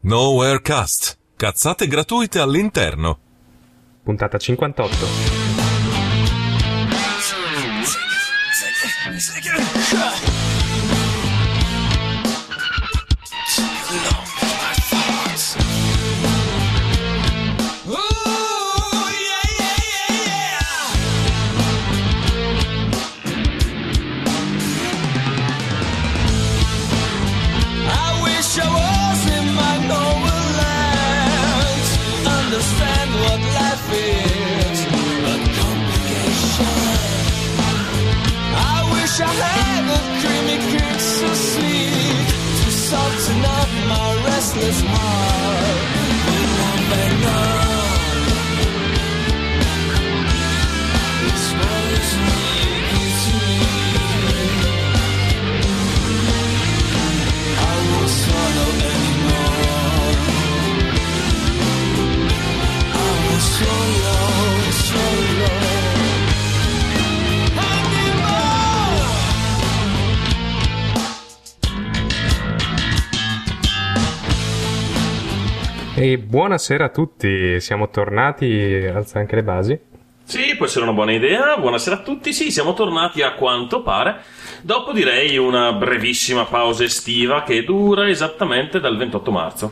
Nowhere Cast. Cazzate gratuite all'interno. Puntata 58. E buonasera a tutti, siamo tornati, alza anche le basi. Sì, può essere una buona idea. Buonasera a tutti. Sì, siamo tornati a quanto pare. Dopo direi una brevissima pausa estiva che dura esattamente dal 28 marzo.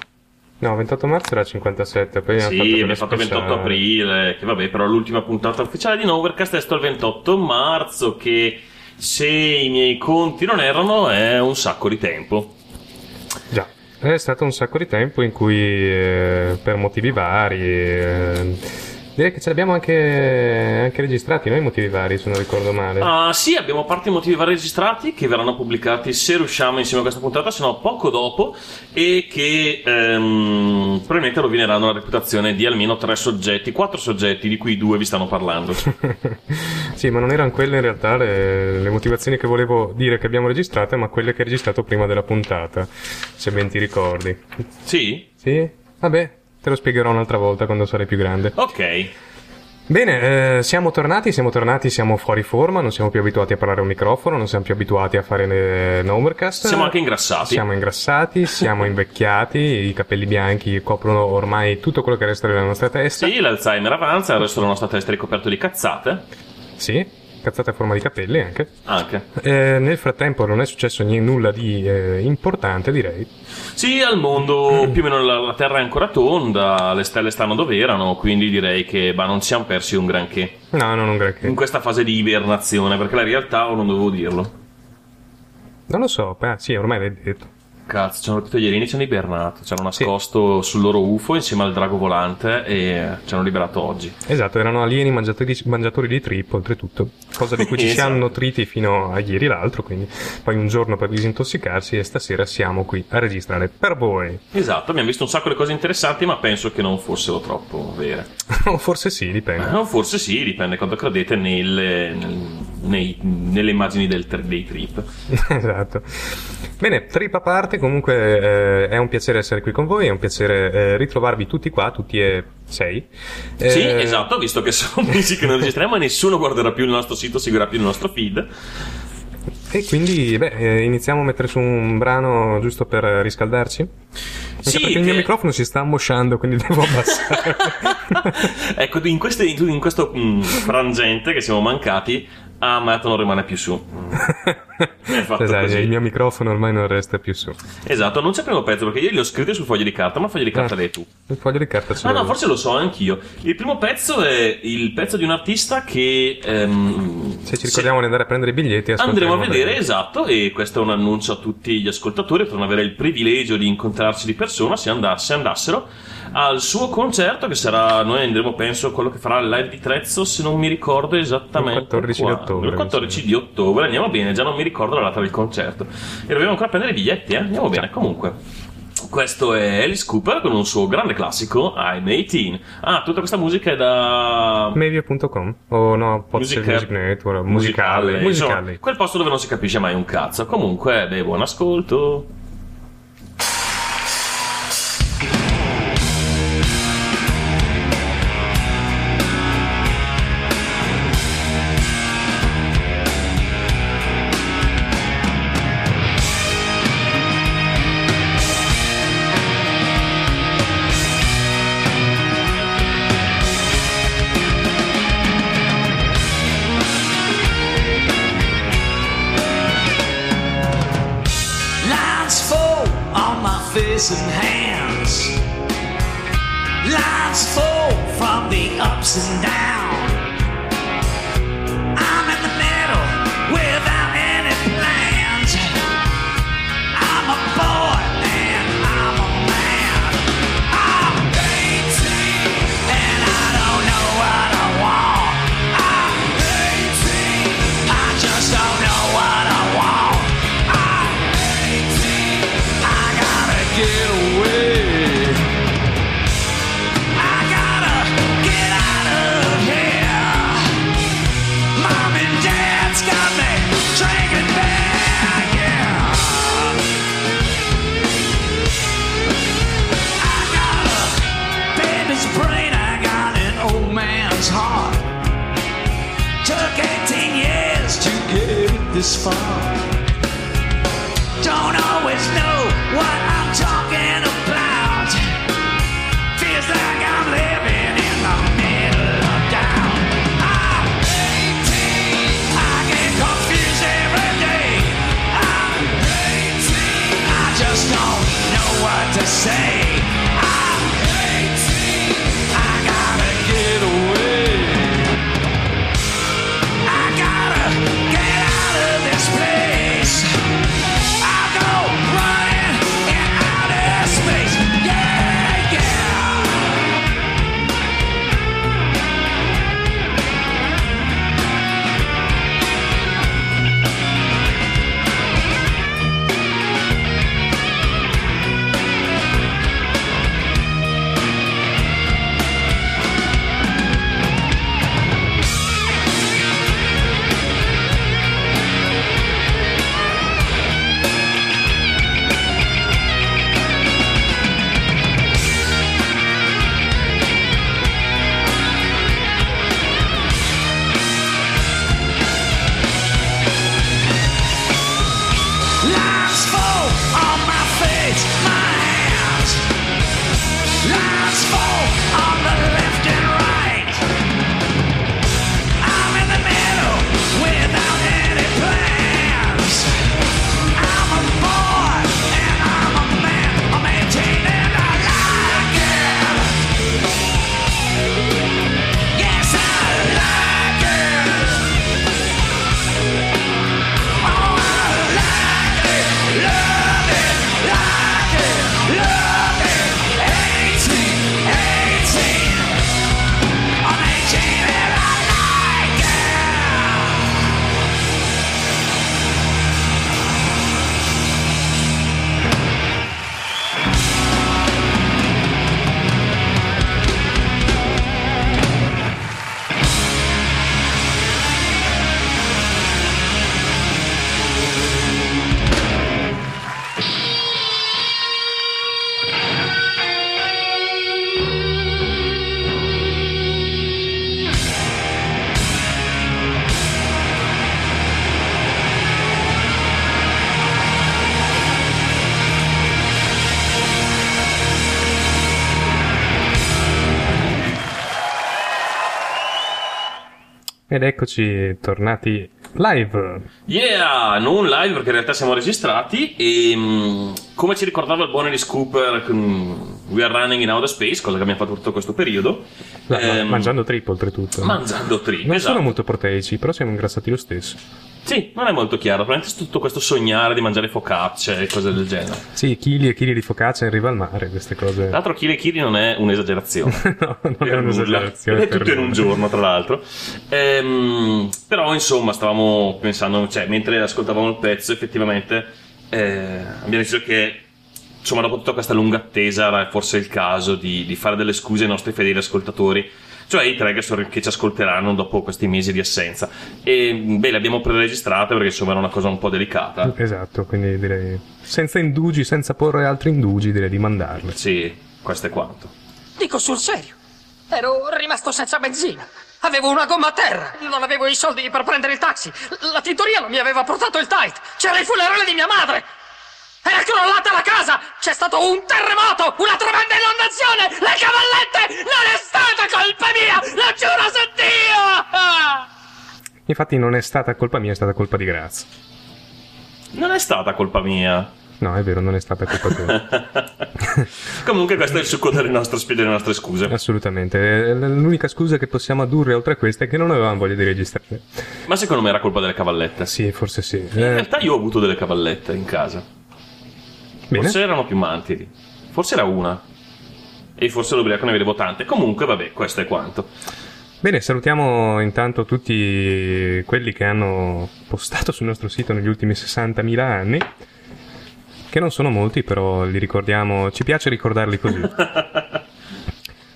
No, 28 marzo era 57, poi abbiamo Sì, fatto abbiamo fatto il 28 speciale. aprile, che vabbè, però l'ultima puntata ufficiale di Novercast è stata il 28 marzo, che se i miei conti non errano è un sacco di tempo. Già, è stato un sacco di tempo in cui eh, per motivi vari... eh, direi che ce l'abbiamo anche, anche registrati noi motivi vari, se non ricordo male. Ah, sì, abbiamo a parte i motivi vari registrati che verranno pubblicati se riusciamo insieme a questa puntata, se no poco dopo, e che ehm, probabilmente rovineranno la reputazione di almeno tre soggetti, quattro soggetti, di cui due vi stanno parlando. sì, ma non erano quelle in realtà le, le motivazioni che volevo dire che abbiamo registrate, ma quelle che hai registrato prima della puntata, se ben ti ricordi. sì? Sì? Vabbè, te lo spiegherò un'altra volta quando sarai più grande. Ok. Bene, eh, siamo tornati, siamo tornati, siamo fuori forma, non siamo più abituati a parlare a un microfono, non siamo più abituati a fare eh, Nomercast. Siamo anche ingrassati. Siamo ingrassati, siamo invecchiati, i capelli bianchi coprono ormai tutto quello che resta della nostra testa. Sì, l'Alzheimer avanza, il resto della nostra testa è ricoperto di cazzate. Sì, cazzate a forma di capelli anche. Anche. Eh, nel frattempo non è successo ni- nulla di eh, importante, direi. Sì, al mondo più o meno la, la Terra è ancora tonda, le stelle stanno dove erano, quindi direi che bah, non siamo persi un granché. No, non un granché. In questa fase di ibernazione, perché la realtà o non dovevo dirlo. Non lo so, beh, sì, ormai l'hai detto. Cazzo, ci hanno rapito gli alieni, ci hanno ibernato, ci hanno nascosto sul loro UFO insieme al drago volante e ci hanno liberato oggi. Esatto, erano alieni mangiatori mangiatori di trip, oltretutto. Cosa di cui ci Esatto. siamo nutriti fino a ieri l'altro, quindi poi un giorno per disintossicarsi e stasera siamo qui a registrare per voi. Esatto, abbiamo visto un sacco di cose interessanti, ma penso che non fossero troppo vere. o forse sì, dipende. Eh, forse sì, dipende quanto credete nelle, nel- nei- nelle immagini del dei trip. esatto. Bene, trip a parte, comunque eh, è un piacere essere qui con voi, è un piacere eh, ritrovarvi tutti qua, tutti e sei. Eh, Sì, esatto, visto che sono mesi che non registriamo e nessuno guarderà più il nostro sito, seguirà più il nostro feed. E quindi, beh, eh, iniziamo a mettere su un brano giusto per eh, riscaldarci? Anche Sì, perché il mio che- microfono si sta ammosciando, quindi devo abbassare. ecco, in, queste- in questo mm, frangente che siamo mancati, ah, Matt non rimane più su. È fatto Esatto, il mio microfono ormai non resta più su. Esatto, non c'è il primo pezzo perché io li ho scritti sul foglio di carta, ma il foglio di carta Ah. lei tu. Il foglio di carta ce Ah no, forse lo so anch'io. Il primo pezzo è il pezzo di un artista che... ehm, Se ci ricordiamo di andare a prendere i biglietti, Andremo a vedere, bene. esatto, e questo è un annuncio a tutti gli ascoltatori, potranno avere il privilegio di incontrarci di persona se, andasse, andassero al suo concerto che sarà, noi andremo penso quello che farà il live di Trezzo se non mi ricordo esattamente Il 14 di quando. ottobre, il 14 di ottobre andiamo bene, già non mi ricordo la data del concerto e dobbiamo ancora prendere i biglietti, eh? andiamo bene comunque questo è Alice Cooper con un suo grande classico I'm 18 ah tutta questa musica è da Media.com o no, Podcast Musica- Music Network, musicale, insomma, musicale. quel posto dove non si capisce mai un cazzo. Comunque, beh, buon ascolto. This far. Don't always know what I'm talking about. Feels like I'm living in the middle of town. I'm 18, I get confused every day. I'm 18, I just don't know what to say. Ed eccoci tornati live. Yeah, non live perché in realtà siamo registrati e mm, come ci ricordava il buon Alice Cooper con We are running in outer space, cosa che abbiamo fatto tutto questo periodo. Ma- ehm, mangiando trippo oltretutto. mangiando trip, non esatto. sono molto proteici, però siamo ingrassati lo stesso. Sì, non è molto chiaro, probabilmente tutto questo sognare di mangiare focacce e cose del genere. Sì, chili e chili di focaccia in riva al mare, queste cose. Tra l'altro chili e chili non è un'esagerazione. no, non è Per nulla. un'esagerazione. È tutto in un giorno, tra l'altro. Ehm, però, insomma, stavamo pensando, cioè, mentre ascoltavamo il pezzo, effettivamente eh, abbiamo deciso che, insomma, dopo tutta questa lunga attesa, era forse il caso di, di fare delle scuse ai nostri fedeli ascoltatori. Cioè i tre che, so- che ci ascolteranno dopo questi mesi di assenza. E beh, le abbiamo preregistrate perché insomma era una cosa un po' delicata. Esatto, quindi direi senza indugi, senza porre altri indugi, direi di mandarle. Sì, questo è quanto. Dico sul serio. Ero rimasto senza benzina. Avevo una gomma a terra. Non avevo i soldi per prendere il taxi. La tintoria non mi aveva portato il tight. C'era il funerale di mia madre. Era crollata la casa. C'è stato un terremoto, una tremenda inondazione. Le cavallette. Non è stata colpa mia. Lo giuro su Dio. Infatti non è stata colpa mia, è stata colpa di Grazia. Non è stata colpa mia. No, è vero, non è stata colpa tua. Comunque questo è il succo delle nostre, spie- delle nostre scuse. Assolutamente. Eh, L'unica scusa che possiamo addurre oltre a questa è che non avevamo voglia di registrare. Ma secondo me era colpa delle cavallette. Sì, forse sì. In Eh, realtà io ho avuto delle cavallette in casa. Bene. Forse erano più mantili. Forse era una. E forse l'ubriaco ne vedevo tante. Comunque, vabbè, questo è quanto. Bene, salutiamo intanto tutti quelli che hanno postato sul nostro sito negli ultimi 60.000 anni. Che non sono molti, però li ricordiamo. Ci piace ricordarli così.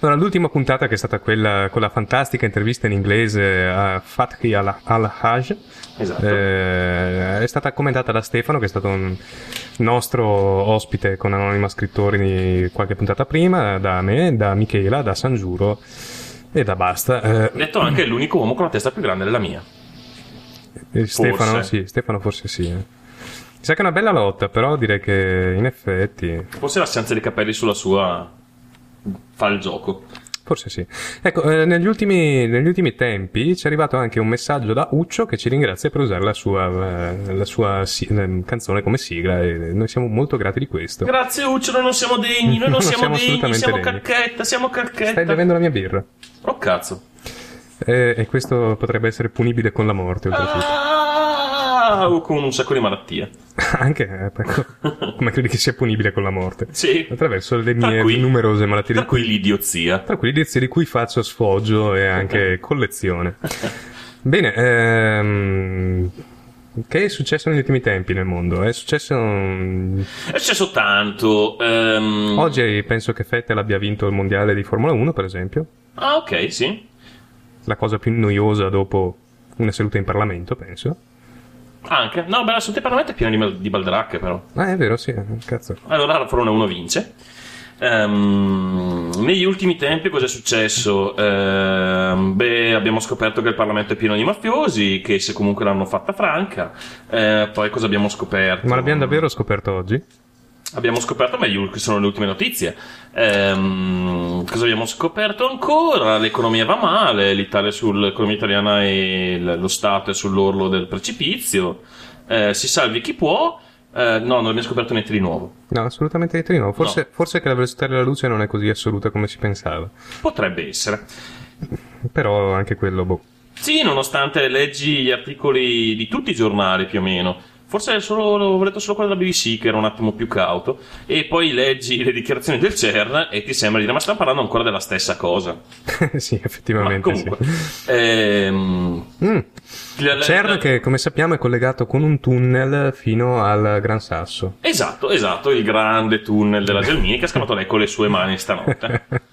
Allora, l'ultima puntata, che è stata quella con la fantastica intervista in inglese a Fathi Al- Al-Haj, Esatto. eh, è stata commentata da Stefano, che è stato un nostro ospite con Anonima Scrittori qualche puntata prima, da me, da Michela, da Sangiuro e da basta. Eh, Detto anche l'unico uomo con la testa più grande della mia. Eh, Stefano, Forse. sì, Stefano forse sì. eh. Mi sa che è una bella lotta, però direi che in effetti. Forse l'assenza di capelli sulla sua fa il gioco. Forse sì. Ecco, eh, negli, ultimi, negli ultimi tempi ci è arrivato anche un messaggio da Uccio che ci ringrazia per usare la sua, eh, la sua si- eh, canzone come sigla e noi siamo molto grati di questo. Grazie Uccio, noi non siamo degni, noi non, Non siamo, siamo degni, siamo degni. cacchetta, siamo Stai cacchetta. bevendo la mia birra. Oh cazzo. Eh, e questo potrebbe essere punibile con la morte, oltretutto. Ah, o con un sacco di malattie. Anche, eh, ecco, come credi che sia punibile con la morte? Sì. Attraverso le mie cui- numerose malattie Tra cui l'idiozia. Tra cui indizi di cui faccio sfoggio e anche collezione. Bene, ehm, che è successo negli ultimi tempi nel mondo? È successo. mm, È successo tanto. ehm, Oggi penso che Vettel abbia vinto il mondiale di Formula 1, per esempio. Ah, ok, sì. La cosa più noiosa dopo una seduta in Parlamento, penso. Anche. No, beh, la salute Parlamento è piena di, di baldracche, però. Ah, è vero, sì, cazzo. Allora la Formula 1 vince. Ehm, negli ultimi tempi cosa è successo? Ehm, beh, abbiamo scoperto che il Parlamento è pieno di mafiosi, che se comunque l'hanno fatta franca. Eh, poi cosa abbiamo scoperto? Ma l'abbiamo davvero scoperto oggi? Abbiamo scoperto, ma io- che sono le ultime notizie. Ehm, cosa abbiamo scoperto ancora? L'economia va male, l'Italia sul- l'economia italiana e lo Stato è sull'orlo del precipizio. Eh, si salvi chi può. Eh, no, non abbiamo scoperto niente di nuovo. No, assolutamente niente di nuovo. Forse, No. forse che la velocità della luce non è così assoluta come si pensava. Potrebbe essere. Però anche quello, boh. Sì, nonostante leggi gli articoli di tutti i giornali più o meno. Forse solo, ho letto solo quello della BBC che era un attimo più cauto. E poi leggi le dichiarazioni del CERN e ti sembra di dire ma stiamo parlando ancora della stessa cosa. sì, Ma effettivamente comunque. sì. ehm, Mm. la- CERN che come sappiamo è collegato con un tunnel fino al Gran Sasso. Esatto, esatto, il grande tunnel della Gelmini che ha scavato lei con le sue mani stanotte.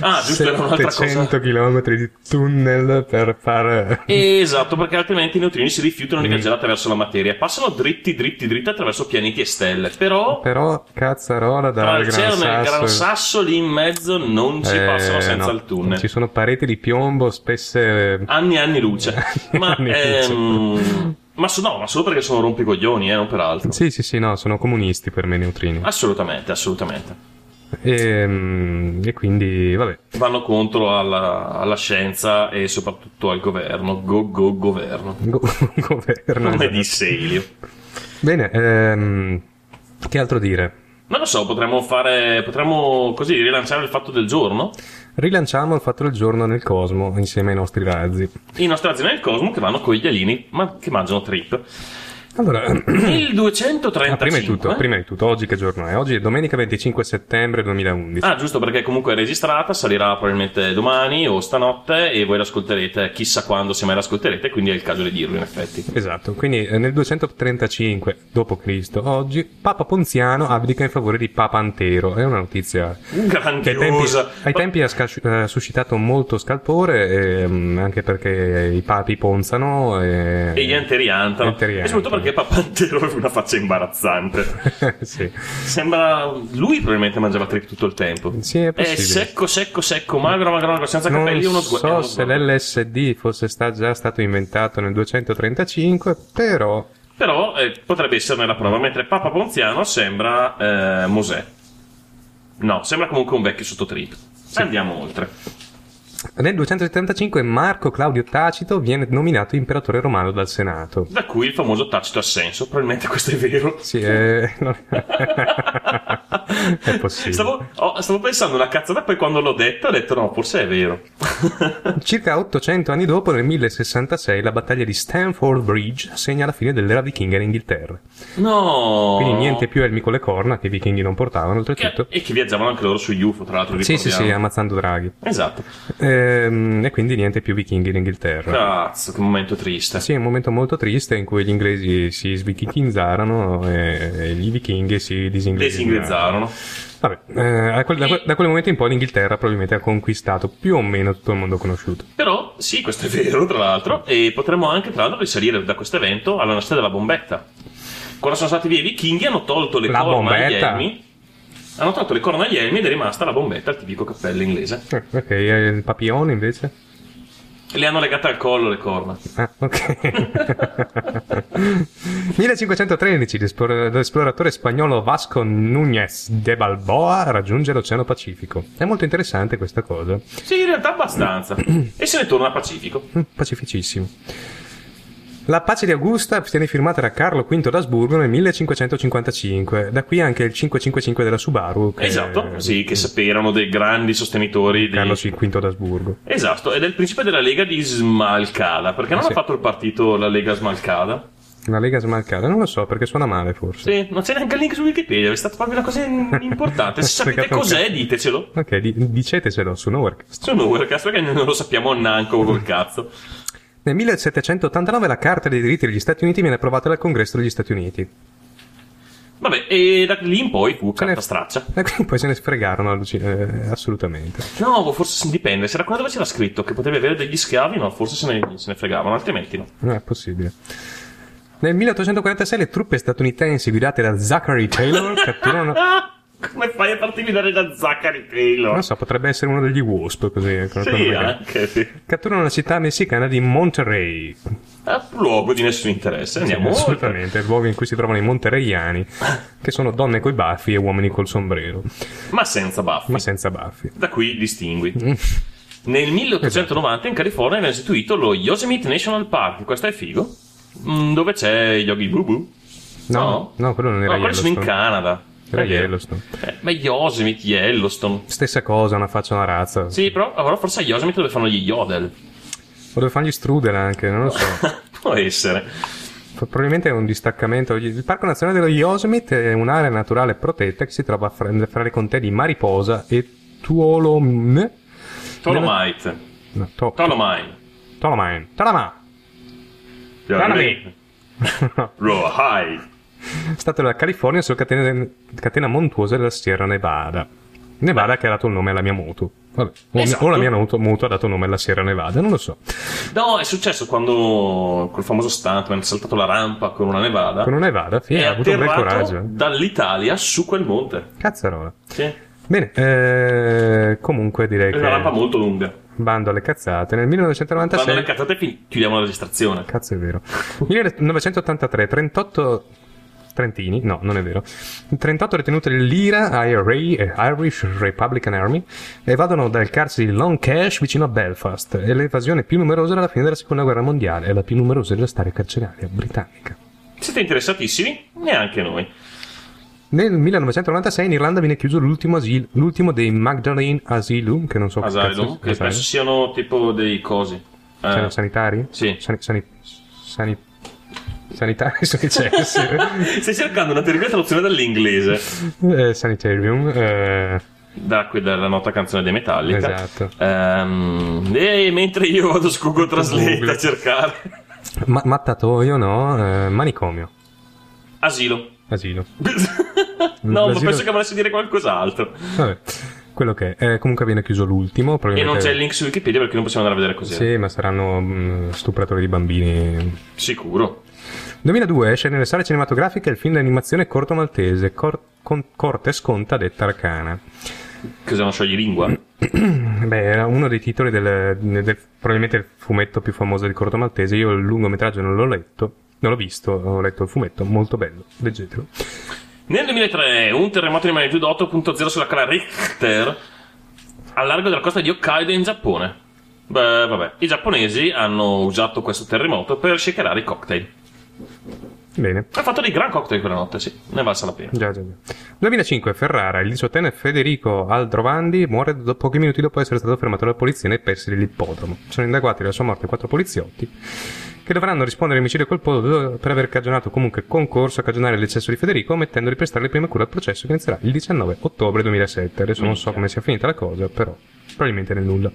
Ah, giusto, era un'altra cosa. 700 km di tunnel per fare... Esatto, perché altrimenti i neutrini si rifiutano di viaggiare attraverso la materia. Passano dritti, dritti, dritti attraverso pianeti e stelle. Però Però cazzarola tra dal il Gran CERN e il Gran Sasso... Lì in mezzo non si eh, passano senza no. il tunnel. Ci sono pareti di piombo spesse... Anni e anni luce. ma, Anni ehm, ma so- no, ma solo perché sono rompicoglioni, eh, non per altro. Sì, sì, sì, no, sono comunisti per me i neutrini. Assolutamente, assolutamente. E, mm, e quindi, vabbè. Vanno contro alla, alla scienza e soprattutto al governo. Go, go, governo. Go- governo. Come esatto. disse Elio. Bene, ehm, che altro dire? Non lo so, potremmo fare. Potremmo così rilanciare il fatto del giorno. Rilanciamo il fatto del giorno nel cosmo insieme ai nostri razzi. I nostri aziende del cosmo che vanno con gli alieni ma che mangiano trip. Allora, Nel 235. ah, prima, di tutto, prima di tutto, oggi che giorno è? Oggi è domenica 25 settembre 2011. Ah, giusto perché comunque è registrata, salirà probabilmente domani o stanotte e voi l'ascolterete chissà quando, se mai l'ascolterete, quindi è il caso di dirlo in effetti. Esatto, quindi eh, nel 235 d.C. oggi Papa Ponziano abdica in favore di Papa Antero. È una notizia che ai tempi, Grandiosa. ai tempi ha scasci- eh, suscitato molto scalpore, ehm, anche perché i papi ponzano e, E gli anteri antano. Enteri E soprattutto antano. Perché Papantero aveva una faccia imbarazzante. sì. Sembra. Lui probabilmente mangiava trip tutto il tempo. Sì, è È possibile. secco, secco, secco, magro, magro, magro, senza Non capelli. Uno sguardo. so se l'LSD fosse sta- già stato inventato nel 235, però Però eh, potrebbe esserne la prova, mentre Papa Ponziano sembra eh, Mosè. No, sembra comunque un vecchio sottotrip. Andiamo oltre. Nel 275 Marco Claudio Tacito viene nominato imperatore romano dal Senato. Da cui il famoso tacito assenso. Probabilmente questo è vero. Sì, eh, non- è possibile. Stavo, oh, stavo pensando una cazzata, poi quando l'ho detto ho detto no, forse è vero. Circa 800 anni dopo, nel 1066, la battaglia di Stamford Bridge segna la fine dell'era vichinga in Inghilterra. No. Quindi niente più elmi con le corna che i vichinghi non portavano, Che- oltretutto. e che viaggiavano anche loro su UFO, tra l'altro. Sì, sì, ricordiamo. sì, ammazzando draghi. Esatto. Ehm, e quindi niente più vichinghi in Inghilterra. Cazzo, che momento triste. Sì, un momento molto triste in cui gli inglesi si svichingizzarono e, e gli vichinghi si disinglesizzarono. Vabbè, eh, da, quel, da quel- da quel momento in poi l'Inghilterra probabilmente ha conquistato più o meno tutto il mondo conosciuto. Però, sì, questo è vero, tra l'altro, e potremmo anche, tra l'altro, risalire da questo evento alla nascita della bombetta. Quando sono stati via i vichinghi hanno tolto le La corna bombetta? elmi. Hanno tolto le corna agli elmi ed è rimasta la bombetta, il tipico cappello inglese. Eh, ok, e il papillon invece? Le hanno legate al collo le corna. Ah, ok. 1513 l'esplor- l'esploratore spagnolo Vasco Núñez de Balboa raggiunge l'Oceano Pacifico. È molto interessante questa cosa. Sì, in realtà abbastanza. e se ne torna a Pacifico. Mm, Pacificissimo. La pace di Augusta viene firmata da Carlo V d'Asburgo nel 1555. Da qui anche il 555 della Subaru. Che Esatto, sì, che sap- erano dei grandi sostenitori di... Carlo V d'Asburgo. Esatto, ed è il principe della Lega di Smalcada, perché non Ah, sì. ha fatto il partito la Lega Smalcada? La Lega smalcata, non lo so perché suona male forse. Sì, non c'è neanche il link su Wikipedia, è stata proprio una cosa importante. Se sapete cos'è, anche. ditecelo. Ok, di- dicetecelo su Nowherecast. Su Nowherecast, perché non lo sappiamo neanche col cazzo. Nel 1789 la Carta dei diritti degli Stati Uniti viene approvata dal Congresso degli Stati Uniti. Vabbè, e da lì in poi fu Se ne- carta straccia. E quindi poi se ne sfregarono alluci- eh, assolutamente. No, forse dipende. Se era qua dove c'era scritto che potevi avere degli schiavi, no, forse se ne, se ne fregavano, altrimenti no. Non è possibile. Nel 1846 le truppe statunitensi guidate da Zachary Taylor catturano... Ah, come fai a farti guidare da Zachary Taylor? Non so, potrebbe essere uno degli Wasp, così. Sì, anche, sì. Catturano la città messicana di Monterrey. È un luogo di nessun interesse. Andiamo oltre. Assolutamente, il luogo in cui si trovano i montereyani, che sono donne coi baffi e uomini col sombrero, Ma senza baffi. ma senza baffi. Da qui distingui. Mm. Nel 1890 in California viene istituito lo Yosemite National Park. Questo è figo. Mm, dove c'è Yogi Boo Boo. No, no, quello non era no, quelli sono in. Canada. Era. Yellowstone. Eh, ma Yosemite, Yellowstone. Stessa cosa, una faccia, una razza. Sì, però, però forse a Yosemite dove fanno gli yodel. O dove fanno gli strudel anche, non lo so. Può essere. Probabilmente è un distaccamento. Il Parco Nazionale dello Yosemite è un'area naturale protetta che si trova fra, fra le contee di Mariposa e Tuolumne. Tolomite. No, to, Tolomine. Tolomine. Tolomine. Tolomine. Rawhide. Stato della California sulla catena, catena montuosa della Sierra Nevada. Nevada che ha dato il nome alla mia moto. Vabbè, o, Esatto. o la mia moto, moto ha dato il nome alla Sierra Nevada, non lo so. No, è successo quando quel famoso stuntman ha saltato la rampa con una nevada Con una Nevada, sì, ha avuto un bel coraggio. dall'Italia su quel monte. Cazzarola. Sì. Bene, eh, comunque direi È una rampa che molto lunga. bando alle cazzate. Nel Quando 1996... le cazzate fin- chiudiamo la registrazione. Cazzo è vero. 1983, 38 Trentini, no, non è vero. 38 detenute dell'IRA, IRA, eh, Irish Republican Army, evadono dal carcere di Long Cash vicino a Belfast. È l'evasione più numerosa dalla fine della seconda guerra mondiale, è la più numerosa della storia carceraria britannica. Siete interessatissimi? Neanche noi. Nel 1996 in Irlanda viene chiuso l'ultimo, asilo, l'ultimo dei Magdalene Asylum, che non so che Asylum, cazzo che Asylum. penso siano tipo dei cosi. Eh, San- sanitari? Sì. Sani- sani- sani- sanitari sono i cessi. Stai cercando una terribile traduzione dall'inglese Eh, sanitarium. eh, da qui dalla nota canzone dei Metallica. Esatto. Ehm, e mentre io vado su Google Translate Google. a cercare ma- mattatoio, no? Eh, manicomio. asilo. Asilo. no, ma L'asilo- penso che volessi dire qualcos'altro. Vabbè. Quello che è. Eh, comunque viene chiuso l'ultimo. E non c'è il link su Wikipedia perché non possiamo andare a vedere così. Sì, ma saranno mm, stupratori di bambini. Sicuro. 2002 esce nelle sale cinematografiche il film d'animazione corto maltese Cor- con- Corte Sconta detta Arcana. Cos'è uno scioglilingua? Beh, era uno dei titoli del, del- probabilmente il fumetto più famoso di corto maltese. Io il lungometraggio non l'ho letto, non l'ho visto, ho letto il fumetto, molto bello, leggetelo. Nel 2003 un terremoto di magnitudo 8.0 sulla scala Richter al largo della costa di Hokkaido in Giappone. Beh, vabbè, i giapponesi hanno usato questo terremoto per shakerare i cocktail. Bene. Ha fatto dei gran cocktail quella notte, sì, ne valsa la pena. Già, già, già. 2005, Ferrara, il diciottenne Federico Aldrovandi muore do- pochi minuti dopo essere stato fermato dalla polizia nei pressi dell'ippodromo. Sono indagati della sua morte quattro poliziotti che dovranno rispondere all'omicidio colposo per aver cagionato comunque concorso a cagionare l'eccesso di Federico omettendo di prestare le prime cure al processo che inizierà il 19 ottobre 2007. Adesso non so come sia finita la cosa, però probabilmente nel nulla.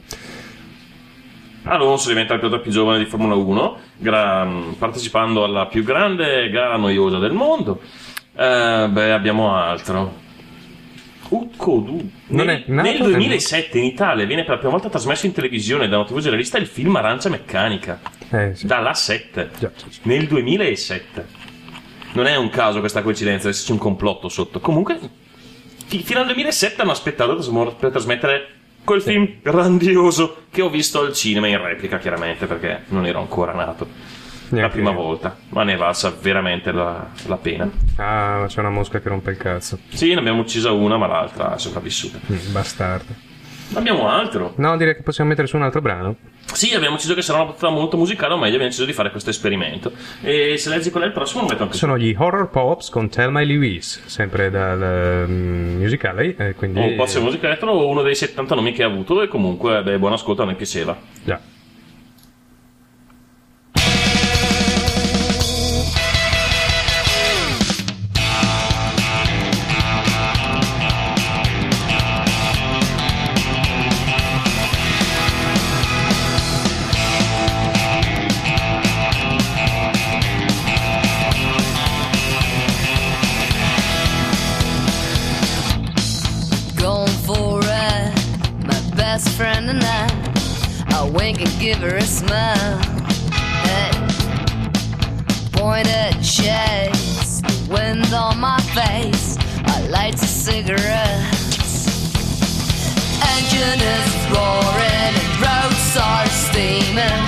Alonso diventa il pilota più giovane di Formula 1, gra- partecipando alla più grande gara noiosa del mondo. Eh, beh, abbiamo altro. Uccodu. Non Nel, è nato nel nel- 2007 in Italia viene per la prima volta trasmesso in televisione da una TV generalista il film Arancia Meccanica. Eh, sì. Dalla 7. Già, già. Nel 2007. Non è un caso questa coincidenza, c'è un complotto sotto. Comunque, fi- fino al 2007 hanno aspettato per trasmettere quel film grandioso che ho visto al cinema in replica, chiaramente, perché non ero ancora nato. La Neanche prima io. volta, ma ne è valsa veramente la, la pena. Ah, c'è una mosca che rompe il cazzo. Sì, ne abbiamo uccisa una, ma l'altra è sopravvissuta. Mm, bastardo. Abbiamo altro. No, direi che possiamo mettere su un altro brano. Sì, abbiamo deciso che sarà una puntata molto musicale, o meglio, abbiamo deciso di fare questo esperimento. E se leggi qual è il prossimo, lo metto anche Sono gli Horror Pops con Tell My Louise, sempre dal mm, musicale, eh, quindi... un po' di musica elettro, uno dei 70 nomi che ha avuto, e comunque, beh, buon ascolto, a me piaceva. Già. Give her a smile. Hey, pointed shades, wind on my face. I light a cigarette. Engine is roaring and roads are steaming,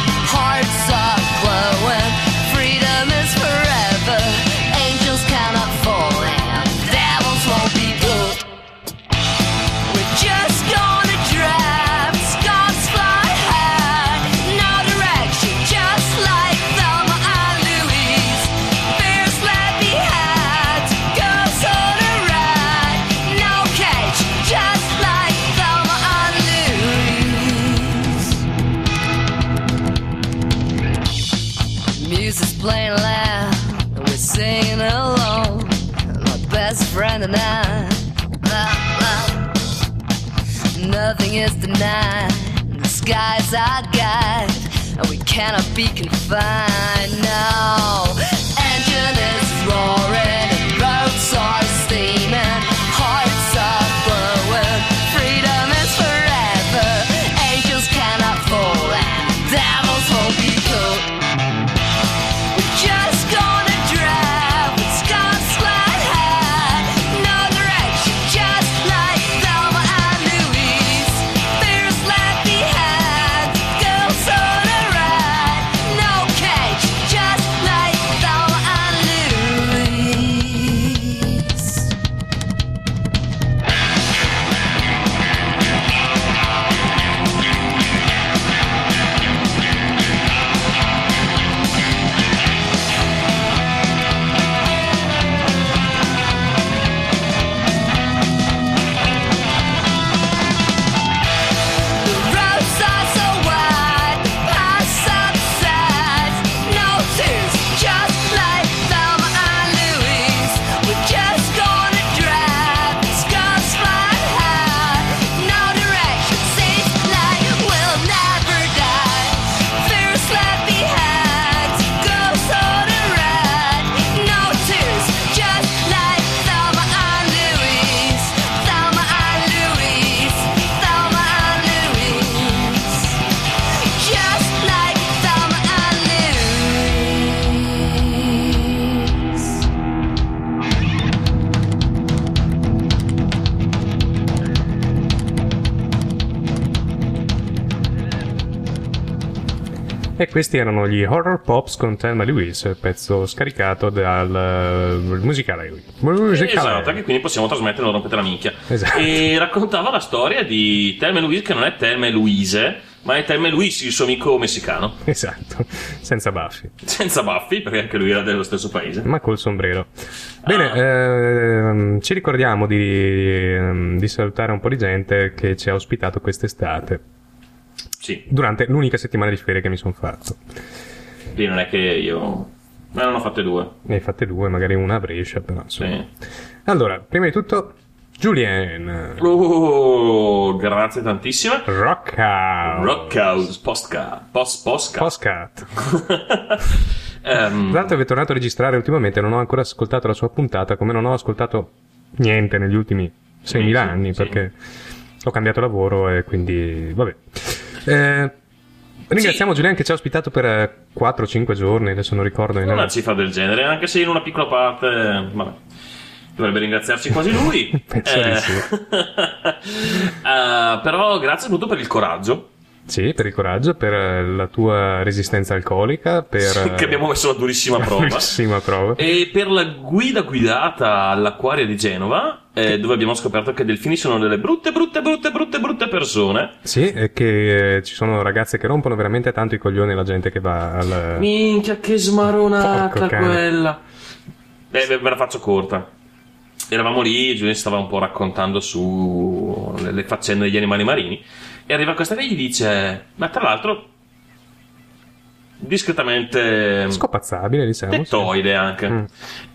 Is denied. The sky's our guide, and we cannot be confined. No, questi erano gli Horror Pops con Thelma Louise, pezzo scaricato dal eh, musicale. Musicale. Esatto, che quindi possiamo trasmettere non rompete la minchia. Esatto. E raccontava la storia di Thelma Louise, che non è Thelma Louise, ma è Temme Luis, il suo amico messicano, Esatto, senza baffi, senza baffi, perché anche lui era dello stesso paese. ma col sombrero. Bene, Ah. ehm, ci ricordiamo di, ehm, di salutare un po' di gente che ci ha ospitato quest'estate, Sì, durante l'unica settimana di ferie che mi sono fatto. quindi non è che io... Ne hanno fatte due. Ne hai fatte due, magari una a Brescia, però insomma. Sì. Allora, prima di tutto, Julien, Oh, grazie tantissime. Rock Out, Rockhouse, postcard, post. Postcat. Ehm, Tra l'altro è tornato a registrare ultimamente, non ho ancora ascoltato la sua puntata, come non ho ascoltato niente negli ultimi 6.000 Sì, anni, sì. perché ho cambiato lavoro e quindi, vabbè. Eh, ringraziamo Giuliano che ci ha ospitato per eh, 4-5 giorni, adesso non ricordo. una cifra del genere, anche se in una piccola parte, vabbè, dovrebbe ringraziarci quasi lui. Penso di sì. Eh, però grazie soprattutto per il coraggio Sì, per il coraggio, per eh, la tua resistenza alcolica, per... che abbiamo messo a durissima prova. Durissima prova. E per la guida guidata all'acquario di Genova, eh, dove abbiamo scoperto che i delfini sono delle brutte, brutte, brutte, brutte, brutte persone. Sì, e che eh, ci sono ragazze che rompono veramente tanto i coglioni alla gente che va al... Minchia, che smaronata quella. Eh, ve la faccio corta. Eravamo lì, Giulia stava un po' raccontando su le, le faccende degli animali marini. E arriva questa che gli dice: Ma tra l'altro, discretamente Scopazzabile, diciamo. sì. tettoide anche. Mm.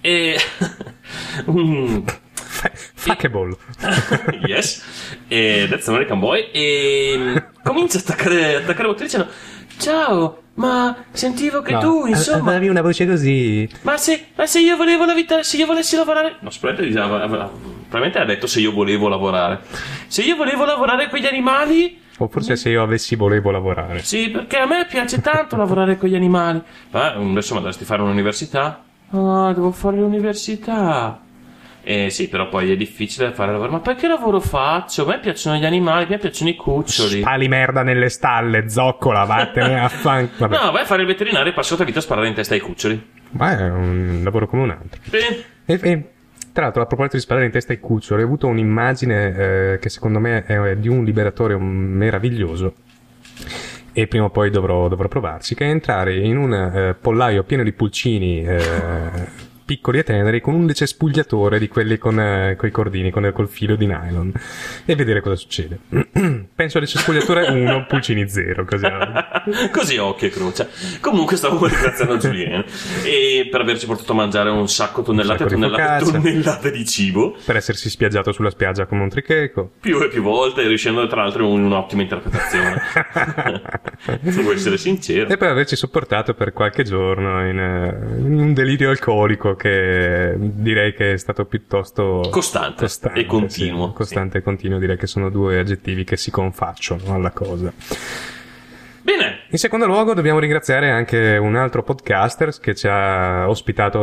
E. Fa- Fuckable. yes, e That's American Boy. E mm, comincia a attaccare, attaccare dicendo: Ciao, ma sentivo che No, tu, insomma. Avevi una voce così. Ma se, ma se io volevo la vita, se io volessi lavorare. No, probabilmente, diceva- aveva- probabilmente ha detto se io volevo lavorare. Se io volevo lavorare con gli animali. O forse se io avessi volevo lavorare. Sì, perché a me piace tanto lavorare con gli animali. Ma adesso mi andresti a fare un'università? Ah, devo fare l'università. Eh sì, però poi è difficile fare lavoro. Ma perché lavoro faccio? A me piacciono gli animali, a me piacciono i cuccioli. Spali merda nelle stalle, zoccola, vattene a fan... Vabbè, No, vai a fare il veterinario e passi la tua vita a sparare in testa ai cuccioli. ma è un lavoro come un altro. Sì. E, e, tra l'altro, a proposito di sparare in testa ai cuccioli, ho avuto un'immagine eh, che secondo me è di un liberatore meraviglioso. E prima o poi dovrò, dovrò provarci. Che è entrare in un eh, pollaio pieno di pulcini eh, piccoli e teneri con un decespugliatore di quelli con eh, i cordini, con, col filo di nylon. E vedere cosa succede. Penso al decespugliatore 1, pulcini 0. Così. Così occhio e croce. Comunque stavo ringraziando Giuliano e per averci portato a mangiare un sacco tonnellate e tonnellate, tonnellate di cibo, per essersi spiaggiato sulla spiaggia come un tricheco. più e più volte, riuscendo tra l'altro in un'ottima interpretazione. Devo essere sincero. E per averci sopportato per qualche giorno in, eh, in un delirio alcolico che direi che è stato piuttosto Costante e continuo, sì. Costante e continuo, direi che sono due aggettivi che si confacciano alla cosa. Bene, In secondo luogo dobbiamo ringraziare anche un altro podcaster che ci ha ospitato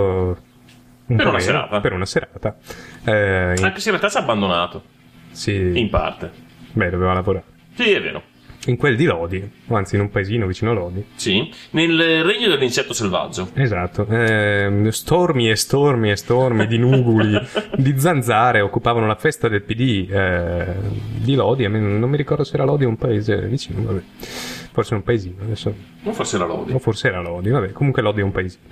un Per una meno, serata. Per una serata. Eh, in- anche se in realtà ci ha abbandonato, sì, in parte. beh, doveva lavorare. Sì, è vero. In quel di Lodi, o anzi in un paesino vicino a Lodi. Sì, nel regno dell'insetto selvaggio. Esatto, Ehm, stormi e stormi e stormi di nuguli, di zanzare occupavano la festa del PD eh, di Lodi, non mi ricordo se era Lodi o un paese vicino, vabbè. forse un paesino, adesso, Non forse era Lodi. o forse era Lodi, vabbè, comunque Lodi è un paesino.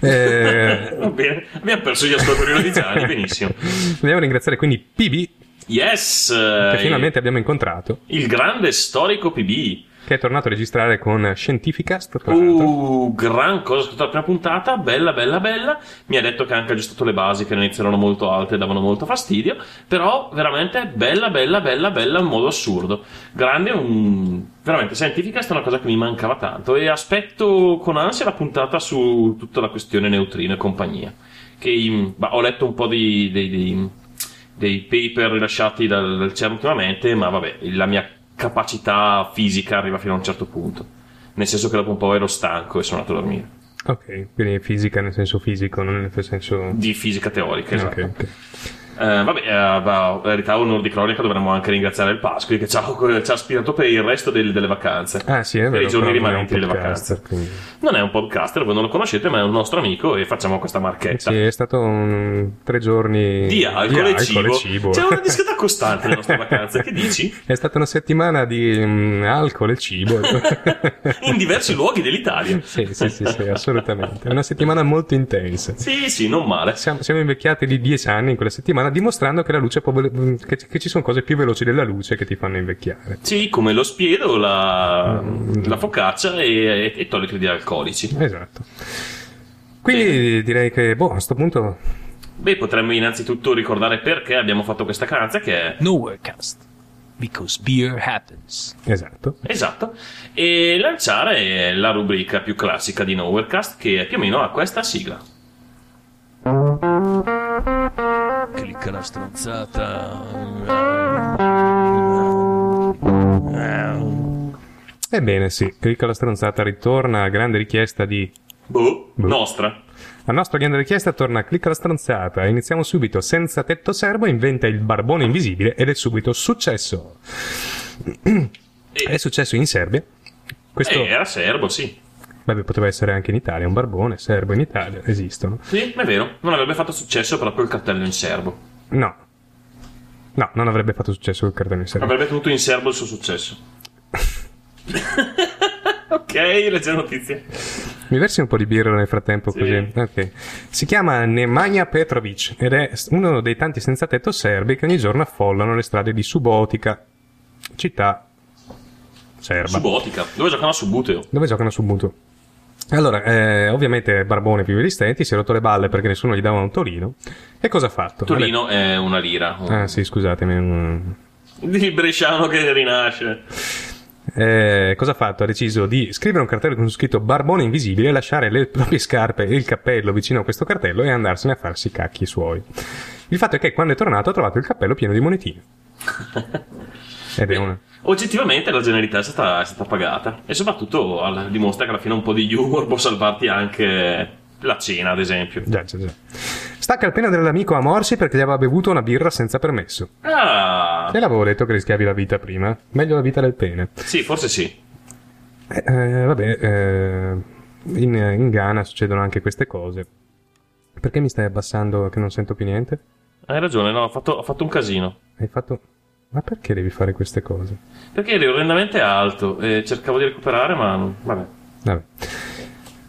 Eh, Va bene, abbiamo perso gli ascoltatori lodigiani, benissimo. Dobbiamo ringraziare quindi PB, Yes, che eh, finalmente abbiamo incontrato, il grande storico PB. che è tornato a registrare con Scientificast. Uh, gran cosa, ho ascoltato la prima puntata, bella, bella, bella. Mi ha detto che ha anche aggiustato le basi che all'inizio erano molto alte e davano molto fastidio. Però veramente bella, bella, bella, bella in modo assurdo. Grande, un... veramente scientifica è una cosa che mi mancava tanto. E aspetto con ansia la puntata su tutta la questione neutrino e compagnia. Che bah, ho letto un po' di, dei, dei- dei paper rilasciati dal, dal CERN ultimamente, ma vabbè, la mia capacità fisica arriva fino a un certo punto. Nel senso che dopo un po' ero stanco e sono andato a dormire. Ok, quindi fisica nel senso fisico, non nel senso... Di fisica teorica, esatto. Ok, ok. Eh, vabbè, eh, va- in verità, onore di cronaca, dovremmo anche ringraziare il Pasqui che ci ha, ci ha aspirato per il resto del- delle vacanze. Ah, sì, è per vero. i giorni rimanenti delle vacanze. quindi- Non è un podcaster, voi non lo conoscete, ma è un nostro amico e facciamo questa marchetta. Sì, è stato un- tre giorni Di alcol, e, cibo. cibo. C'è una discreta costante nelle nostre vacanze. Che dici? È stata una settimana di mm, alcol e cibo. In diversi luoghi dell'Italia. sì, sì, sì, sì, assolutamente. È una settimana molto intensa. Sì, sì, non male. Siamo, siamo invecchiati di 10 anni in quella settimana, dimostrando che la luce può vole- mm, che, che ci sono cose più veloci della luce che ti fanno invecchiare. Sì, come lo spiedo, la, la focaccia e, e, e di alcolici. Esatto. Quindi direi che, boh, a questo punto Beh, potremmo innanzitutto ricordare perché abbiamo fatto questa canzone, che è Nowherecast. Because beer happens. Esatto. esatto, e lanciare la rubrica più classica di Nowherecast, che è più o meno a questa sigla. Clicca la stronzata. Ebbene sì, clicca la stronzata ritorna a grande richiesta di... Boh, Boh. nostra. La nostra grande richiesta torna a clicca la stronzata. Iniziamo subito. Senza tetto serbo inventa il barbone invisibile ed è subito successo. È successo in Serbia. Questo, Eh, era serbo, sì. Vabbè, poteva essere anche in Italia. Un barbone serbo in Italia esistono. Sì, è vero. Non avrebbe fatto successo proprio il cartello in serbo. No. No, non avrebbe fatto successo il cartello in Serbia. Avrebbe tenuto in serbo il suo successo. ok, legge notizie. Mi versi un po' di birra nel frattempo Sì. così. Ok. Si chiama Nemanja Petrovic ed è uno dei tanti senza tetto serbi che ogni giorno affollano le strade di Subotica, città serba, Subotica, dove giocano a Subuteo. dove giocano su Ubuntu. Allora, eh, ovviamente Barbone più resistenti si è rotto le balle perché nessuno gli dava un Torino. E cosa ha fatto? Torino è una lira. Vabbè. Ah sì, scusatemi. Il bresciano che rinasce. Eh, cosa ha fatto? Ha deciso di scrivere un cartello con scritto Barbone invisibile, lasciare le proprie scarpe e il cappello vicino a questo cartello e andarsene a farsi i cacchi suoi. Il fatto è che quando è tornato ha trovato il cappello pieno di monetine. Ed è una... Oggettivamente la genialità è stata, è stata pagata. E soprattutto al- dimostra che alla fine un po' di humor può salvarti anche la cena, ad esempio. Già, già, già. Stacca il pene dell'amico a morsi perché gli aveva bevuto una birra senza permesso. Ah, Te l'avevo detto che rischiavi la vita prima. Meglio la vita del pene. sì, forse sì. Eh, eh, vabbè, eh, in, in Ghana succedono anche queste cose. Perché mi stai abbassando che non sento più niente? Hai ragione, no, ho fatto, ho fatto un casino. Hai fatto... Ma perché devi fare queste cose? Perché eri orrendamente alto e cercavo di recuperare, ma non- vabbè. Vabbè.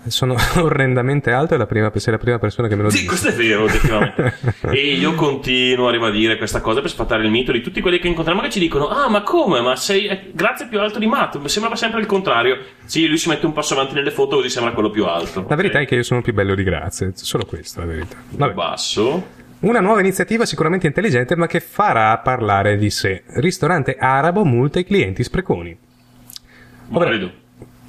Sono orrendamente alto e la prima, sei la prima persona che me lo Sì, dice. questo è vero, oggettivamente. e io continuo a ribadire questa cosa per sfatare il mito di tutti quelli che incontriamo che ci dicono: Ah, ma come? Ma sei eh, grazie più alto di Matt. Sembrava sempre il contrario. Sì, lui si mette un passo avanti nelle foto così sembra quello più alto. La verità è che io sono più bello di grazie, solo questo, la verità. Vabbè. Basso. Una nuova iniziativa sicuramente intelligente ma che farà parlare di sé. Ristorante arabo multa i clienti spreconi. Credo.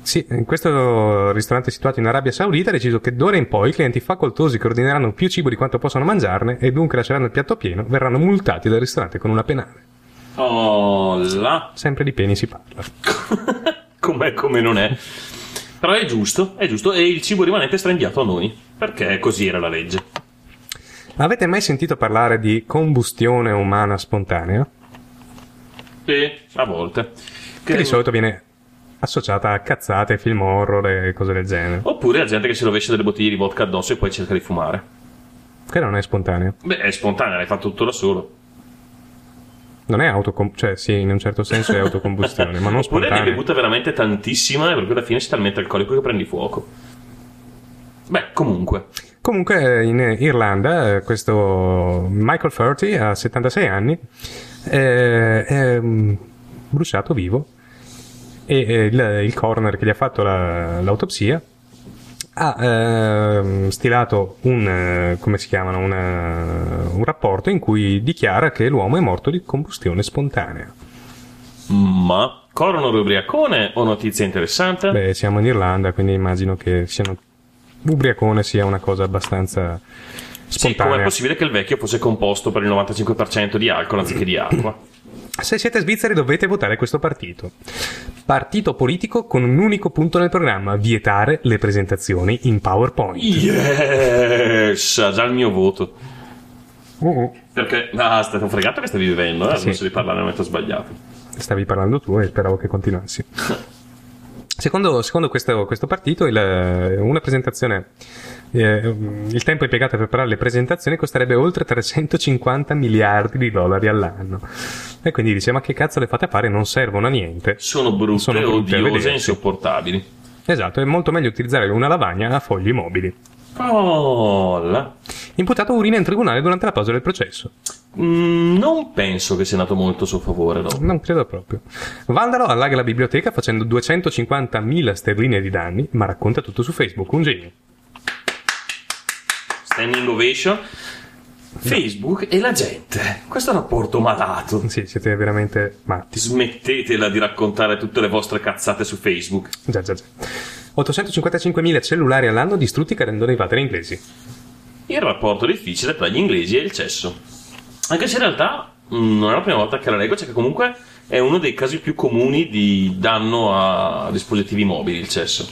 Sì, in questo ristorante situato in Arabia Saudita ha deciso che d'ora in poi i clienti facoltosi che ordineranno più cibo di quanto possono mangiarne e dunque lasceranno il piatto pieno verranno multati dal ristorante con una penale. Oh là. Sempre di peni si parla. Com'è come non è. Però è giusto, è giusto. E il cibo rimanente è straindiato a noi. Perché così era la legge. Avete mai sentito parlare di combustione umana spontanea? Sì, a volte. Che di solito viene associata a cazzate, film horror e cose del genere. Oppure a gente che si rovescia delle bottiglie di vodka addosso e poi cerca di fumare. Che non è spontanea. Beh, è spontanea, l'hai fatto tutto da solo. Non è autocom... cioè sì, in un certo senso è autocombustione, ma non Oppure ne hai spontanea. bevuta veramente tantissima e cui alla fine sei talmente alcolico che prendi fuoco. Beh, comunque. Comunque in Irlanda eh, questo Michael Furty ha 76 anni, eh, è mm, bruciato vivo e eh, il, il coroner che gli ha fatto la- l'autopsia ha ehm, stilato un, eh, come si chiamano, una- un rapporto in cui dichiara che l'uomo è morto di combustione spontanea. Ma corono ubriacone o notizia interessante? Beh, siamo in Irlanda, quindi immagino che siano, ubriacone sia una cosa abbastanza sì, spontanea. com'è possibile che il vecchio fosse composto per il 95% di alcol anziché di acqua? Se siete svizzeri dovete votare questo partito. Partito politico con un unico punto nel programma, vietare le presentazioni in PowerPoint. Yes! Ha già il mio voto. Uh-uh. Perché, ah, stai un fregato che stavi vivendo, eh? Sì. Non so di parlare nel momento sbagliato. Stavi parlando tu e speravo che continuassi. Secondo, secondo questo, questo partito, il- una presentazione, eh, il tempo impiegato a preparare le presentazioni costerebbe oltre 350 miliardi di dollari all'anno. E quindi dice: Ma che cazzo le fate a fare? Non servono a niente. Sono brutte, Sono brutte odiose e insopportabili. Esatto, è molto meglio utilizzare una lavagna a fogli mobili. Là. Imputato urina in tribunale durante la pausa del processo. Mm, non penso che sia andato molto a suo favore, no. Non credo proprio. Vandalo allaga la biblioteca facendo 250.000 sterline di danni, ma racconta tutto su Facebook. Un genio. Standing ovation. Facebook e la gente. Questo è un rapporto malato. Sì, siete veramente matti. Smettetela di raccontare tutte le vostre cazzate su Facebook. Già, già, già. 855.000 cellulari all'anno distrutti cadendo nei water inglesi. Il rapporto difficile tra gli inglesi e il cesso. Anche se in realtà mm, non è la prima volta che la leggo, cioè che comunque è uno dei casi più comuni di danno a dispositivi mobili, il cesso.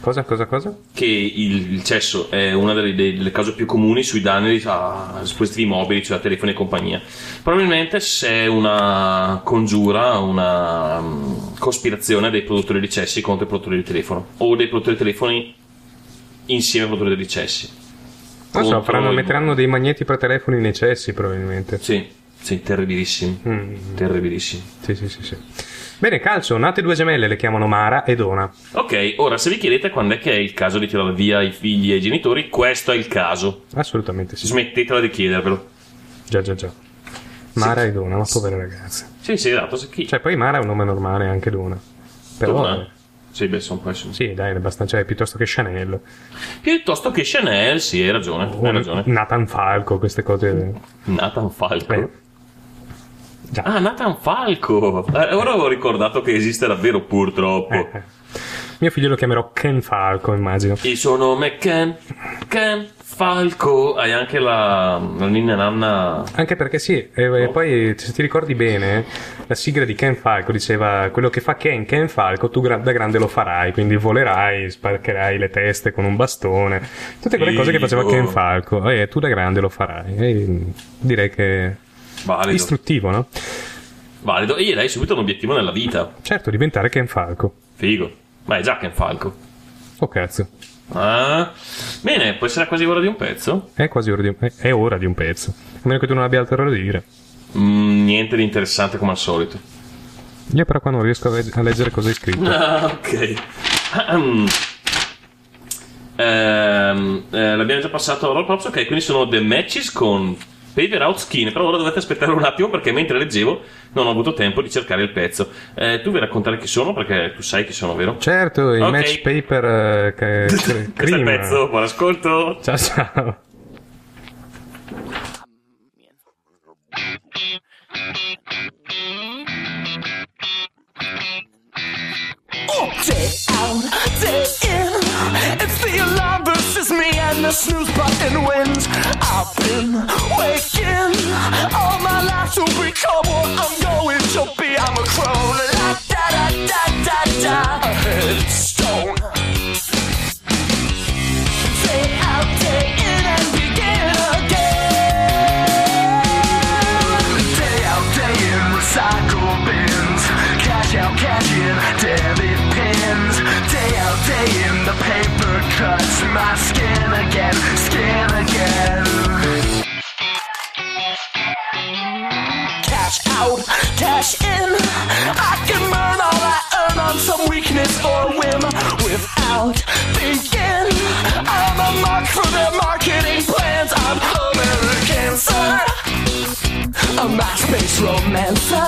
Cosa, cosa, cosa? Che il, il cesso è una delle, delle cause più comuni sui danni a dispositivi mobili, cioè a telefoni e compagnia. Probabilmente se è una congiura, una mm, cospirazione dei produttori di cessi contro i produttori di telefono o dei produttori di telefoni insieme ai produttori di cessi. Non so, faranno, i- metteranno dei magneti per telefoni nei cessi probabilmente. Sì, sì, terribilissimi. Mm, Terribilissimi. sì, sì, sì, sì. Bene, calcio, nate due gemelle, le chiamano Mara e Dona. Ok, ora se vi chiedete quando è che è il caso di tirare via i figli e i genitori, questo è il caso. Assolutamente sì. Smettetela di chiedervelo. Già, già, già. Mara e Dona, ma povere ragazze. Sì, sì, esatto. Se chi... Cioè, poi Mara è un nome normale, anche Dona. Però, Torna. Sì, beh, sono poi sì, dai, è abbastanza, cioè, piuttosto che Chanel. Piuttosto che Chanel, sì, hai ragione. Hai ragione. Nathan Falco, queste cose. Nathan Falco. Eh. Già. Ah, Nathan Falco. Eh, ora ho ricordato che esiste davvero, purtroppo. Eh, eh. Mio figlio lo chiamerò Ken Falco, immagino. Il suo nome è Ken. Ken Falco. Hai anche la, la ninna nanna. Anche perché sì, e, e poi se ti ricordi bene, la sigla di Ken Falco diceva quello che fa Ken, Ken Falco, tu da grande lo farai, quindi volerai, sparcherai le teste con un bastone, tutte quelle cose che faceva Figo. Ken Falco, e tu da grande lo farai. E direi che Valido. istruttivo, no? Valido. E gli dai subito un obiettivo nella vita. Certo, diventare Ken Falco. Figo. Ma è già Ken Falco. Oh cazzo, Ah. Bene, può essere quasi ora di un pezzo? è quasi ora di un, è, ora di un pezzo. A meno che tu non abbia altro da dire. Mm, niente di interessante come al solito. Io però qua non riesco a, legg- a leggere cosa hai scritto. Ah, ok. Ehm, eh, l'abbiamo già passato a Roll ok, quindi sono The Matches con Paper Out Skin, però ora dovete aspettare un attimo perché mentre leggevo non ho avuto tempo di cercare il pezzo. Eh, tu vuoi raccontare chi sono perché tu sai chi sono, vero? Certo, i Ok. match paper eh, che, Questo è il pezzo, buon ascolto. Ciao ciao. Snooze button wins. I've been waking all my life to become what I'm going to be. I'm a crow, la da da da da da. A headstone. Day out, day in, and begin again. Day out, day in, recycle bins. Cash out, cash in, debit pins. Day out, day in, the paper cuts my skin again, skin again. Cash out, cash in. I can burn all I earn on some weakness or whim without thinking. I'm a mark for their marketing plans. I'm American, sir. A MySpace romancer.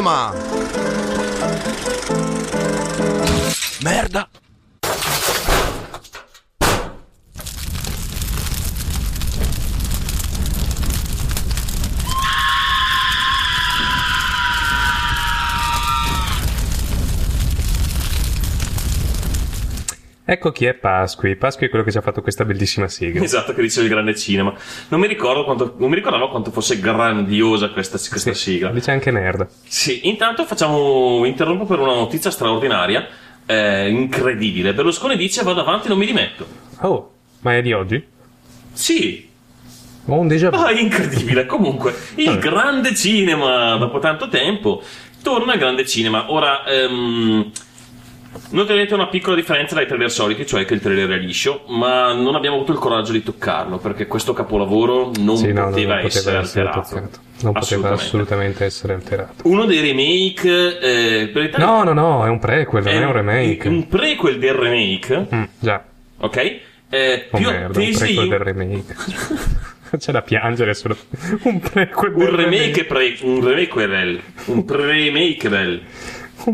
Cinema! Merda! Ecco chi è Pasqui. Pasqui è quello che ci ha fatto questa bellissima sigla. Esatto, che dice il grande cinema. Non mi, ricordo quanto, non mi ricordavo quanto fosse grandiosa questa, questa sigla. Dice anche merda. Sì, intanto facciamo. interrompo per una notizia straordinaria. eh, incredibile. Berlusconi dice vado avanti, non mi dimetto. Oh, ma è di oggi? Sì, Ho un déjà vu. Ah, incredibile. Comunque, il grande cinema, dopo tanto tempo, torna al grande cinema. Ora, ehm, noterete una piccola differenza dai trailer soliti, cioè che il trailer è liscio, ma non abbiamo avuto il coraggio di toccarlo, perché questo capolavoro non Sì, no, no, poteva non essere poteva essere alterato. toccato. Non poteva Assolutamente. essere alterato. Uno dei remake, eh, per l'Italia- No, no, no, è un prequel, non è è un remake. un prequel del remake, Mm, già. ok? Eh, Oh più merda, un attesi prequel del remake. C'è da piangere solo. Un prequel un remake, pre- un remake, un pre-remake Un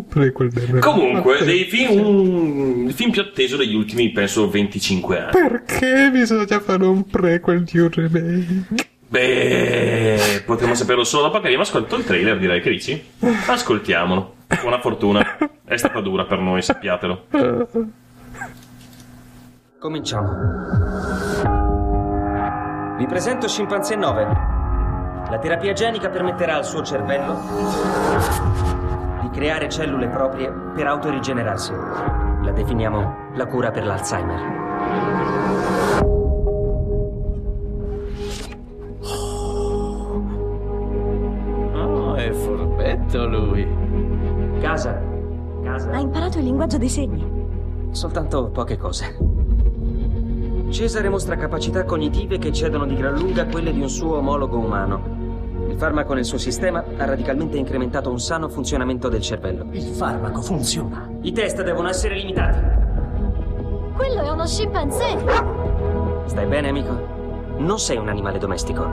prequel del remake. Comunque, dei film, un, il film più atteso degli ultimi, penso, 25 anni. Perché bisogna fare un prequel di un remake? Beh, potremmo saperlo solo dopo che abbiamo ascoltato il trailer, direi che dici? Ascoltiamolo. Buona fortuna. È stata dura per noi, sappiatelo. Cominciamo. Vi presento Scimpanzé 9. La terapia genica permetterà al suo cervello creare cellule proprie per autorigenerarsi. La definiamo la cura per l'Alzheimer. Oh, è furbetto lui. Casa. Casa. Ha imparato il linguaggio dei segni. Soltanto poche cose. Cesare mostra capacità cognitive che eccedono di gran lunga quelle di un suo omologo umano. Il farmaco nel suo sistema ha radicalmente incrementato un sano funzionamento del cervello. Il farmaco funziona. I test devono essere limitati. Quello è uno scimpanzé. Stai bene, amico? Non sei un animale domestico.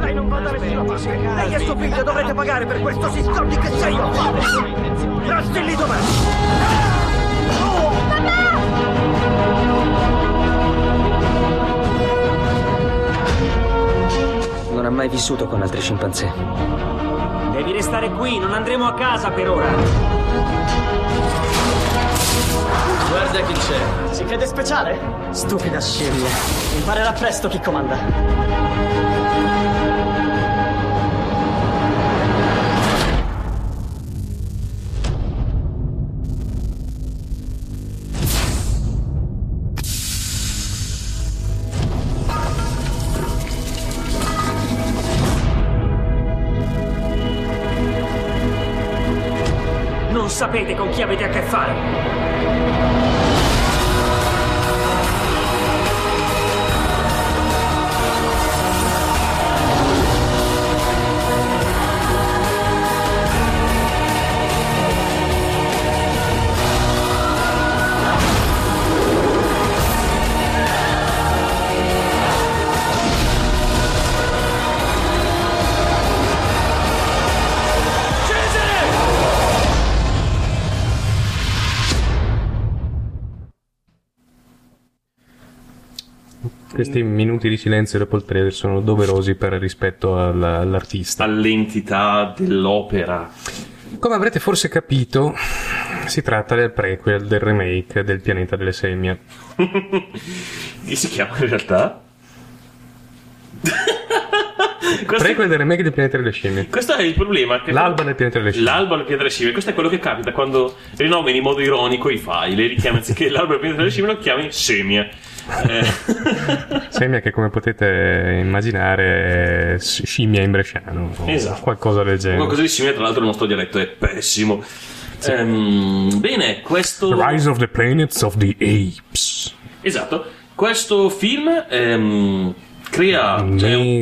Lei non va da nessuna parte. Lei e suo figlio dovrete pagare per questo sistoli che sei io. Resti lì dov'è. Non ha mai vissuto con altri scimpanzé. Devi restare qui, non andremo a casa per ora. Guarda chi c'è. Si crede speciale? Stupida scimmia. Imparerà presto chi comanda. Chi avete a che fare. Questi minuti di silenzio dopo il trailer sono doverosi per rispetto al- all'artista. All'entità dell'opera. Come avrete forse capito, si tratta del prequel del remake del pianeta delle semmie. Che si chiama in realtà? Questo, Prequel del remake del pianeta delle scimmie. questo è il problema. L'alba del pianeta delle scimmie. L'alba del pianeta delle scimmie. Questo è quello che capita quando rinomini in modo ironico i file e li chiami anziché l'alba del pianeta delle scimmie lo chiami scimmie. Eh, che come potete immaginare scimmia in bresciano Esatto. qualcosa del genere. qualcosa di simile, tra l'altro il nostro dialetto è pessimo. Ehm, bene, questo... Rise of the Planets of the Apes. Esatto. Questo film ehm, crea cioè, un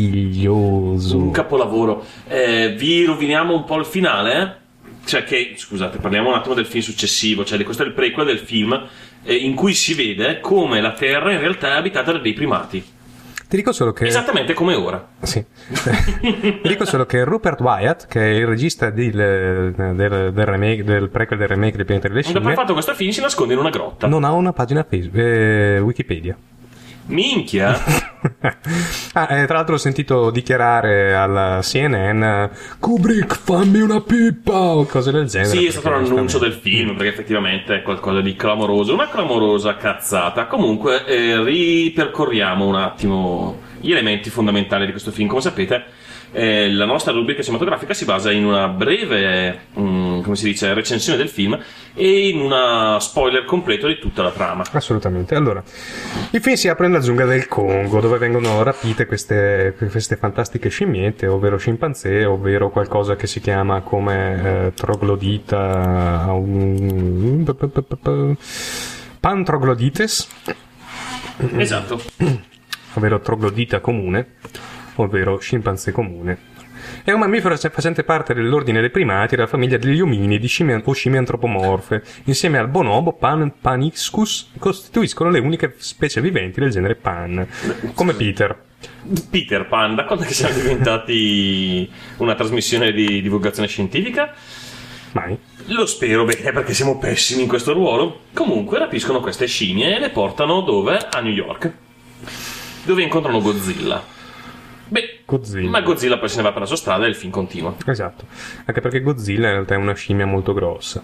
Meraviglioso. capolavoro. Eh, vi roviniamo un po' il finale? eh? Cioè che, scusate, parliamo un attimo del film successivo, cioè questo è il prequel del film eh, in cui si vede come la Terra in realtà è abitata da dei primati. Ti dico solo che. Esattamente come ora. Sì. Ti dico solo che Rupert Wyatt, che è il regista di- del, del, del remake, del prequel del remake del pianeta delle Dopo aver scimmie, fatto questo film si nasconde in una grotta. non ha una pagina Facebook, eh, Wikipedia. Minchia! Ah, eh, tra l'altro ho sentito dichiarare alla CNN Kubrick fammi una pippa o cose del genere. Sì, è stato l'annuncio del film, perché effettivamente è qualcosa di clamoroso, una clamorosa cazzata. Comunque, eh, ripercorriamo un attimo gli elementi fondamentali di questo film. Come sapete, eh, la nostra rubrica cinematografica si basa in una breve, mm, come si dice, recensione del film e in una spoiler completo di tutta la trama. Assolutamente. Allora, il film si apre nella giungla del Congo, dove vengono rapite queste, queste fantastiche scimmiette, ovvero scimpanzé, ovvero qualcosa che si chiama come eh, troglodita. um, Pantroglodites, Esatto. ovvero troglodita comune, ovvero scimpanzé comune. È un mammifero facente parte dell'ordine dei primati della famiglia degli ominidi scimmie o scimmie antropomorfe. Insieme al bonobo, Pan paniscus costituiscono le uniche specie viventi del genere Pan, come Peter. Peter Pan, da quando siamo diventati una trasmissione di divulgazione scientifica? Mai. Lo spero bene perché siamo pessimi in questo ruolo. Comunque rapiscono queste scimmie e le portano dove? A New York. Dove incontrano Godzilla. Godzilla. ma Godzilla poi se ne va per la sua strada e il film continua. Esatto. Anche perché Godzilla in realtà è una scimmia molto grossa.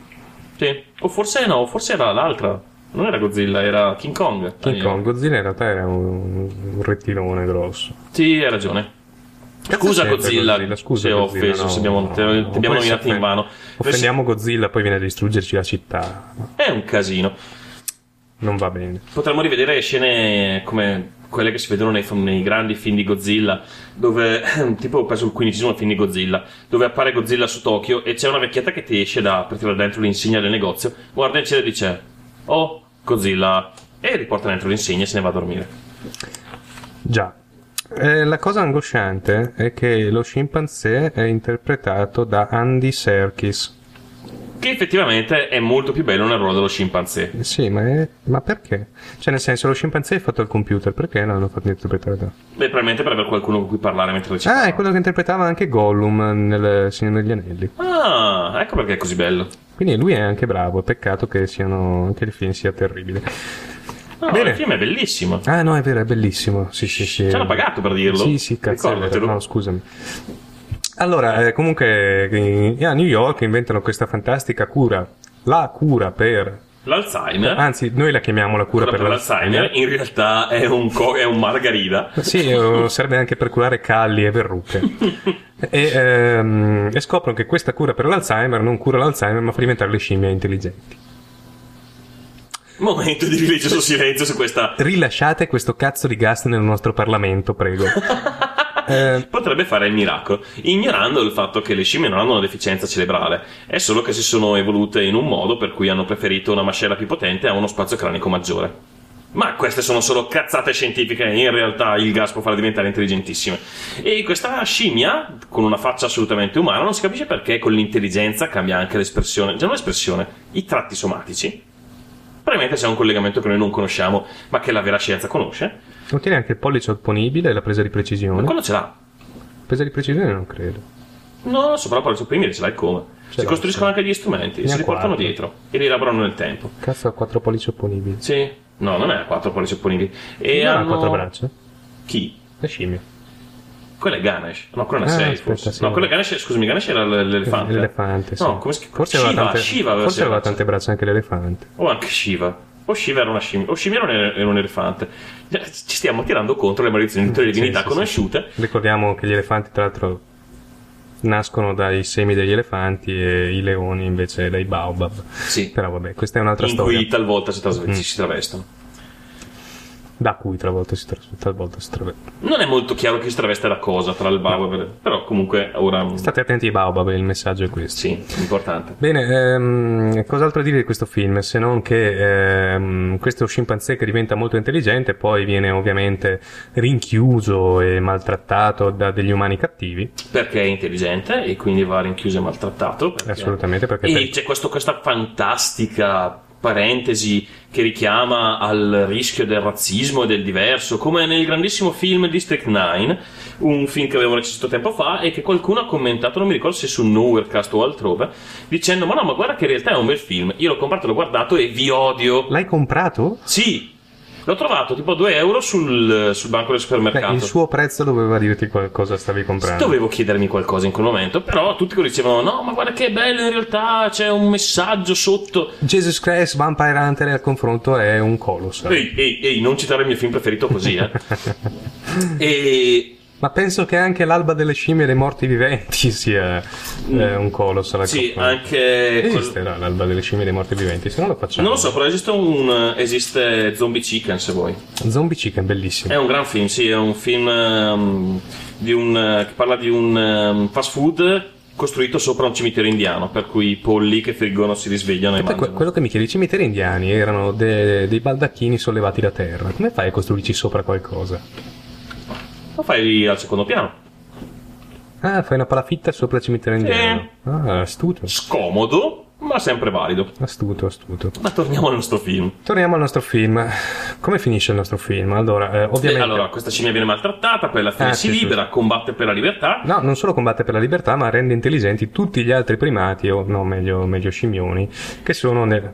Sì. O forse no, forse era l'altra. Non era Godzilla, era King Kong. King Ah, Kong, Godzilla in realtà era un, un rettilone grosso. Sì, hai ragione. Scusa Godzilla, Godzilla? Scusa, se ho Godzilla, offeso, no, se abbiamo, no, te- no, ti abbiamo se nominato in vano. Offendiamo Godzilla, poi viene a distruggerci la città. È un casino. Non va bene. Potremmo rivedere scene come quelle che si vedono nei, nei grandi film di Godzilla, dove, tipo, preso il quindicesimo film di Godzilla, dove appare Godzilla su Tokyo e c'è una vecchietta che ti esce da, per tirare dentro l'insegna del negozio, guarda in cielo e dice, oh, Godzilla, e riporta dentro l'insegna e se ne va a dormire. Già. Eh, la cosa angosciante è che lo scimpanzé è interpretato da Andy Serkis. Che effettivamente è molto più bello nel ruolo dello scimpanzé. Eh Sì, ma, è- ma perché? Cioè, nel senso, lo scimpanzé è fatto al computer, perché non l'hanno fatto interpretare da... Beh, probabilmente per avere qualcuno con cui parlare mentre recita. Ah, è quello che interpretava anche Gollum nel Signore degli Anelli. Ah, ecco perché è così bello. Quindi lui è anche bravo, peccato che siano, anche il film sia terribile. No, Bene. il film è bellissimo. Ah, no, è vero, è bellissimo. Sì, sì, sì. Ci hanno pagato per dirlo. Sì, sì, cazzo. No, scusami. Allora, eh, comunque, a New York inventano questa fantastica cura. La cura per. L'Alzheimer, Anzi, noi la chiamiamo la cura, quella per l'Alzheimer, in realtà è un, co- è un margarida. Sì, eh, serve anche per curare calli e verruche. e, ehm, e scoprono che questa cura per l'Alzheimer non cura l'Alzheimer, ma fa diventare le scimmie intelligenti. Momento di religioso silenzio su questa. Rilasciate questo cazzo di gas nel nostro Parlamento, prego. Eh, Potrebbe fare il miracolo, ignorando il fatto che le scimmie non hanno una deficienza cerebrale, è solo che si sono evolute in un modo per cui hanno preferito una mascella più potente a uno spazio cranico maggiore. Ma queste sono solo cazzate scientifiche, in realtà il gas può farle diventare intelligentissime. E questa scimmia, con una faccia assolutamente umana, non si capisce perché con l'intelligenza cambia anche l'espressione, già non l'espressione, i tratti somatici. Probabilmente c'è un collegamento che noi non conosciamo, ma che la vera scienza conosce. Contiene anche il pollice opponibile e la presa di precisione. Quello ce l'ha. Presa di precisione non credo. No, non so, però poi il supprimere ce l'hai come. Ce si costruiscono anche gli strumenti, Ne si ha riportano quattro. dietro e li elaborano nel tempo. Cazzo ha quattro pollici opponibili. Sì, No, non è a quattro pollici opponibili. E non ha hanno... quattro braccia? Chi? La scimmia. Quella è Ganesh. No, quella è Ah, sei, aspetta, forse. sì. No, quella è Ganesh, scusami, Ganesh era l'elefante. L'elefante, sì. No, come si chiama? Forse Shiva, aveva tante, Shiva aveva forse aveva tante braccia anche l'elefante. O anche Shiva. O Shiva era una scimmia. O scimmia era un, elefante. Ci stiamo tirando contro le maledizioni di tutte le Sì, divinità sì, sì. conosciute. Ricordiamo che gli elefanti, tra l'altro, nascono dai semi degli elefanti e i leoni invece dai baobab. Sì. Però vabbè, questa è un'altra in storia. cui talvolta si, trasve- Mm. si travestono. Da cui talvolta si, tra- talvolta si traveste. Non è molto chiaro chi si traveste da cosa tra il baobab, però comunque ora. State attenti ai baobab, il messaggio è questo. Sì, importante. Bene, ehm, cos'altro dire di questo film se non che ehm, questo scimpanzé che diventa molto intelligente poi viene ovviamente rinchiuso e maltrattato da degli umani cattivi. Perché è intelligente e quindi va rinchiuso e maltrattato. perché- Assolutamente, perché E per- c'è questo- questa fantastica parentesi che richiama al rischio del razzismo e del diverso, come nel grandissimo film District 9, un film che avevo recensito tempo fa e che qualcuno ha commentato, non mi ricordo se su Nowherecast o altrove, dicendo ma no, ma guarda che in realtà è un bel film. Io l'ho comprato, l'ho guardato e vi odio. L'hai comprato? Sì, l'ho trovato tipo a 2 euro sul, sul banco del Beh, supermercato. il suo prezzo doveva dirti qualcosa stavi comprando. Dovevo chiedermi qualcosa in quel momento, però tutti dicevano: No, ma guarda che bello, in realtà c'è un messaggio sotto. Jesus Christ Vampire Hunter al confronto è un colosso. Ehi, ehi, ehi, non citare il mio film preferito così, eh. e Ma penso che anche l'alba delle scimmie e dei morti viventi sia eh, un colosso. sì, confronto. anche. Esiste la- l'alba delle scimmie e dei morti viventi, se no lo facciamo. Non lo so, però esiste un. esiste Zombie Chicken se vuoi. Zombie Chicken, bellissimo. È un gran film, sì, è un film di un, che parla di un ehm, fast food costruito sopra un cimitero indiano, per cui i polli che friggono si risvegliano e que- mangiano. quello che mi chiedi, i cimiteri indiani erano de- dei baldacchini sollevati da terra. Come fai a costruirci sopra qualcosa? Lo fai al secondo piano. Ah, fai una palafitta sopra il cimitero indiano. Ah, astuto. Scomodo, ma sempre valido. Astuto, astuto. Ma torniamo al nostro film. Torniamo al nostro film. Come finisce il nostro film? Allora, eh, ovviamente... allora, questa scimmia viene maltrattata, poi alla fine Ah, si sì, libera, combatte per la libertà. No, non solo combatte per la libertà, ma rende intelligenti tutti gli altri primati, o no, meglio, meglio scimmioni, che sono nel...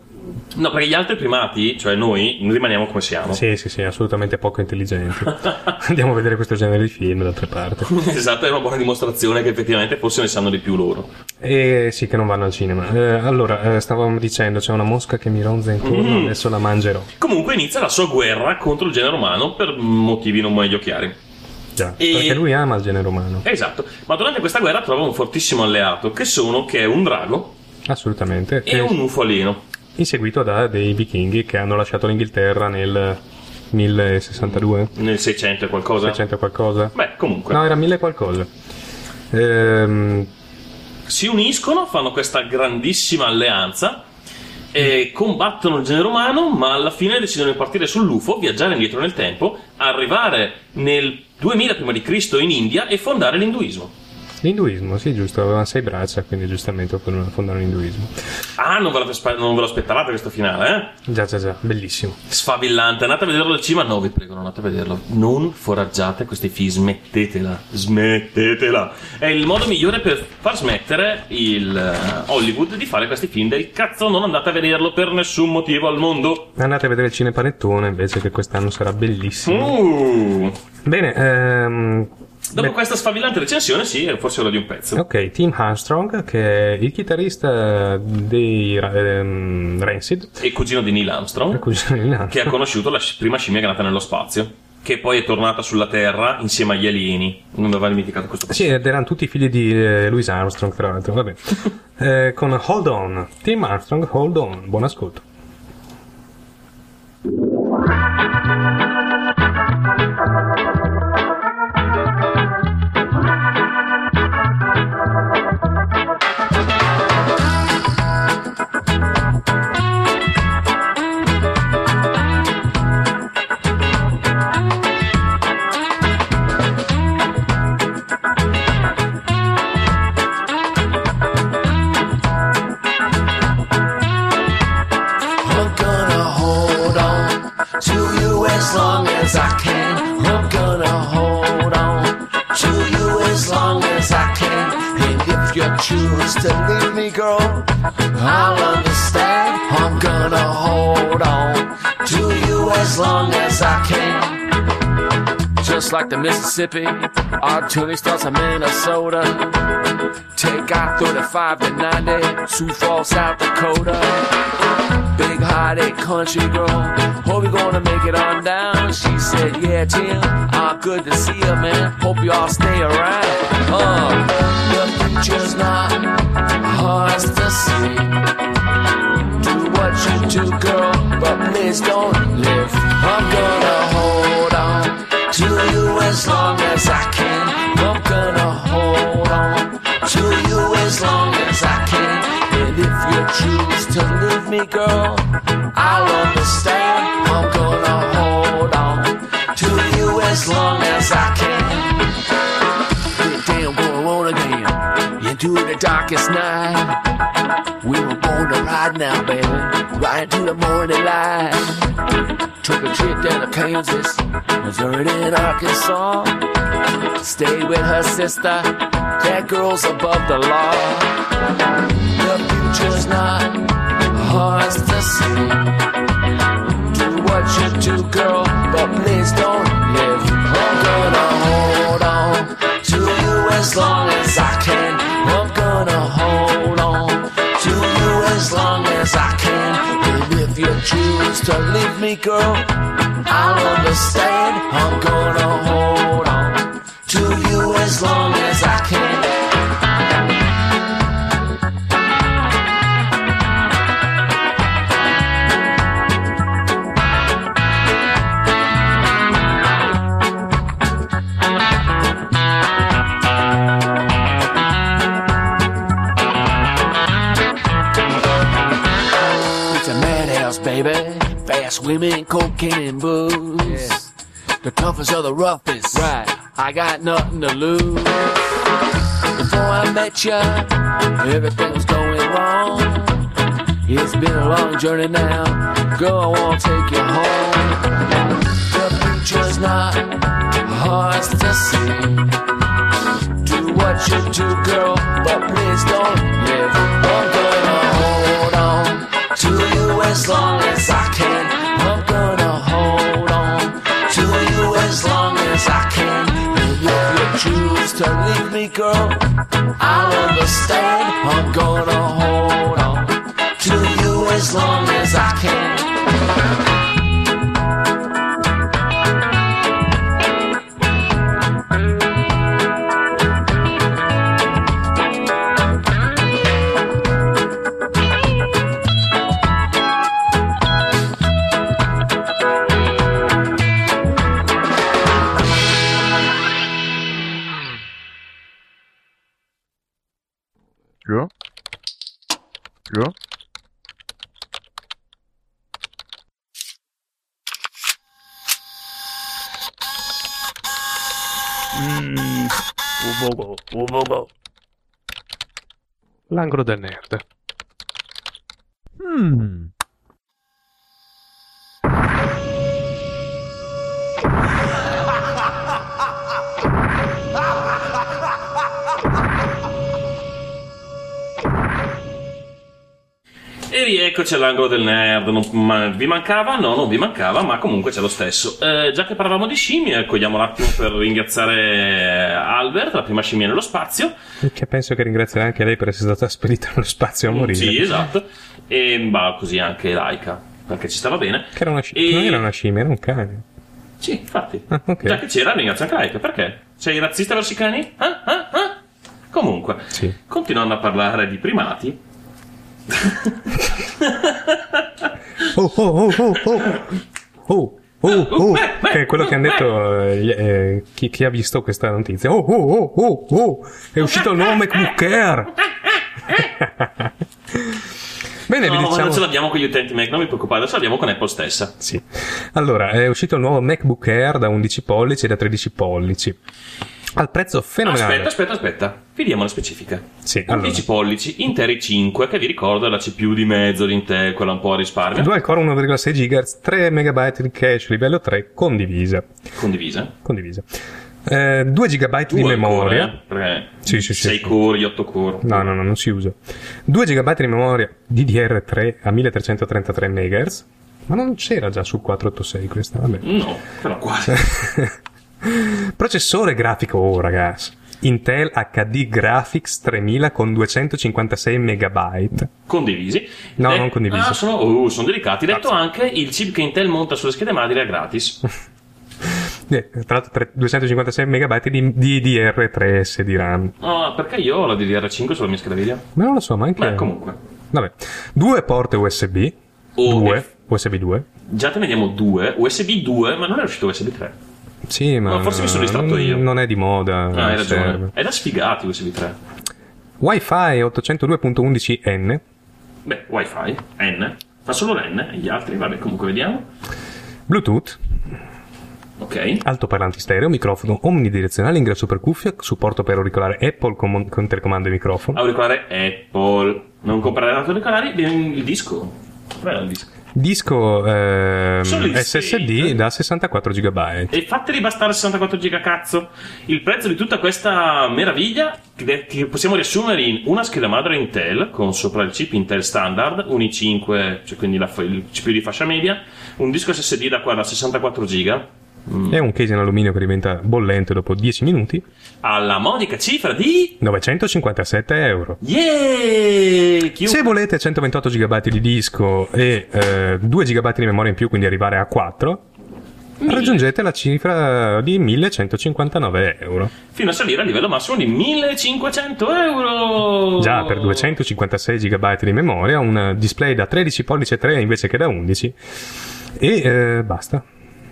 No, perché gli altri primati, cioè noi, rimaniamo come siamo. Sì, sì, sì, assolutamente poco intelligenti. Andiamo a vedere questo genere di film, d'altra parte. esatto, è una buona dimostrazione che effettivamente forse ne sanno di più loro. E sì, che non vanno al cinema. Eh, allora, eh, stavamo dicendo, c'è una mosca che mi ronza intorno, Mm. adesso la mangerò. Comunque inizia la sua guerra contro il genere umano per motivi non meglio chiari. Già, E- perché lui ama il genere umano. Esatto, ma durante questa guerra trova un fortissimo alleato, che sono, che è un drago Assolutamente. e un UFO alieno. Inseguito da dei vichinghi che hanno lasciato l'Inghilterra nel 1062? Nel 600 e qualcosa? 600 e qualcosa? Beh, comunque. No, era 1000 e qualcosa. Ehm, si uniscono, fanno questa grandissima alleanza e combattono il genere umano, ma alla fine decidono di partire sull'UFO, viaggiare indietro nel tempo, arrivare nel 2000 prima di Cristo in India e fondare l'induismo. L'induismo, sì, giusto, avevano sei braccia, quindi giustamente fondano l'induismo. Ah, non ve, lo non ve lo aspettavate questo finale, eh? Già, già, già, bellissimo. Sfavillante, andate a vederlo al cinema? No, vi prego, non andate a vederlo. Non foraggiate questi film, smettetela, smettetela. È il modo migliore per far smettere il eh, Hollywood di fare questi film del cazzo, non andate a vederlo per nessun motivo al mondo. Andate a vedere il cinepanettone invece che quest'anno sarà bellissimo. Uh. Bene, ehm, Dopo beh, questa sfavillante recensione, sì, è forse ora di un pezzo. ok, Tim Armstrong, che è il chitarrista dei ehm, Rancid, E cugino di Neil Armstrong, che ha conosciuto la prima scimmia che è nata nello spazio, che poi è tornata sulla Terra insieme agli alieni. Non mi aveva dimenticato questo Sì, ed erano tutti figli di eh, Louis Armstrong, tra l'altro. Vabbè. Eh, con Hold On. Tim Armstrong, Hold On. Buon ascolto. To you as long as I can. I'm gonna hold on to you as long as I can. And if you choose to leave me, girl, I'll understand. I'm gonna hold on to you as long as I can. Just like the Mississippi, artillery starts in Minnesota. Take out 35 to 90, Sioux Falls, South Dakota. Big hearted country girl, hope you're gonna make it on down. She said, Yeah, Tim, ah, good to see you, man. Hope you all stay around. Uh, the future's not hard to see. Do what you do, girl, but please don't live. I'm gonna hold on to you as long as I can. I'm gonna hold on to you as long as I can. And if you choose to leave me, girl, I'll understand. I'm gonna hold on to you as long as I can. Get down, going on again into the darkest night. We were born to ride now, baby, right into the morning light. Took a trip down to Kansas, Missouri, and Arkansas. Stayed with her sister. That girl's above the law. The future's not hard to see. Do what you do, girl, but please don't live. I'm gonna hold on to you as long as I can. I'm gonna hold on to you as long as I can. And if you choose to leave me, girl, I'll understand. I'm gonna hold Women, cocaine, and booze. The toughest of the roughest. Right. I got nothing to lose. Before I met you, everything was going wrong. It's been a long journey now. Girl, I wanna take you home. The future's not hard to see. Do what you do, girl, but please don't live. I'm gonna hold on to you as long as I can. Girl, I'll understand. I'm gonna hold on to you as long as I can. L'angolo del nerd. Hmm. E rieccoci all'angolo del nerd. Non- ma vi mancava? No, non vi mancava, ma comunque c'è lo stesso. Eh, già che parlavamo di scimmie, cogliamo un attimo per ringraziare Albert, la prima scimmia nello spazio. Che penso che ringrazierà anche lei per essere stata spedita nello spazio a morire. Sì, esatto. E va così anche Laika, perché ci stava bene. Che era una sci- Non era una scimmia, era un cane. Sì, infatti. Ah, ok. Già che c'era, ringrazio anche Laika. Perché? Sei razzista verso i cani? Ah, ah, ah? Comunque, continuando a parlare di primati, Oh, oh, oh, oh, oh. Oh, oh, oh. Che è quello che hanno detto eh, eh, chi, chi ha visto questa notizia. Oh, oh, oh, oh, oh. È uscito il nuovo MacBook Air. Bene, no, vi ma diciamo... non ce l'abbiamo con gli utenti Mac, non vi preoccupate, ce l'abbiamo con Apple stessa. Sì. Allora, è uscito il nuovo MacBook Air da 11 pollici e da 13 pollici. Al prezzo fenomenale. Aspetta, aspetta, aspetta. Vi diamo le specifiche. Sì, 11 pollici, Interi 5, che vi ricordo è la CPU di mezzo di Intel, quella un po' a risparmio. Dual Core 1,6 GHz, 3 MB di cache livello 3 condivisa. Condivisa? Condivisa. Eh, 2 GB di memoria. ancora, eh, Sì, sì, sì. 6 core, 8 core. No, no, no, non si usa. 2 GB di memoria DDR3 a 1333 MHz. Ma non c'era già sul 486 questa, vabbè. No, però quasi. Processore grafico, oh ragazzi. Intel HD Graphics 3000 con 256 MB. Condivisi. No, Eh, non condivisi. Ah, sono, oh, sono delicati. Detto anche, il chip che Intel monta sulle schede madri è gratis. Eh, tra l'altro tre- 256 MB di, di DR3S di RAM. Ah, perché io ho la DDR5 sulla mia scheda video? Ma non lo so, ma anche... Beh, comunque. Vabbè. Due porte USB. Oh, due. eh. USB 2. Già te ne diamo due. USB 2, ma non è uscito USB 3. Sì, ma... No, forse mi sono distratto non- io. Non è di moda. Ah, hai ragione. serve. È da sfigati USB 3. Wi-Fi 802.11n. Beh, wifi, N. Ma solo l'N e gli altri, vabbè, comunque vediamo. Bluetooth. Ok. Altoparlanti stereo, microfono omnidirezionale, ingresso per cuffia, supporto per auricolare Apple con, con telecomando e microfono. Auricolare Apple. Non comprare auricolari, viene il disco. Com'era il disco? Disco Solid SSD da 64 GB. E fateli bastare 64 giga cazzo. Il prezzo di tutta questa meraviglia che che possiamo riassumere in una scheda madre Intel con sopra il chip Intel standard, un i5, cioè quindi la- il CPU di fascia media, un disco SSD da, da 64 giga E un case in alluminio che diventa bollente dopo 10 minuti. alla modica cifra di 957 euro. Yeah! Chiunque- Se volete 128 GB di disco e eh, 2 GB di memoria in più, quindi arrivare a 4, raggiungete la cifra di 1159 euro. fino a salire a livello massimo di 1500 euro. Già per 256 GB di memoria, un display da 13 pollici e 3 invece che da 11. E eh, basta.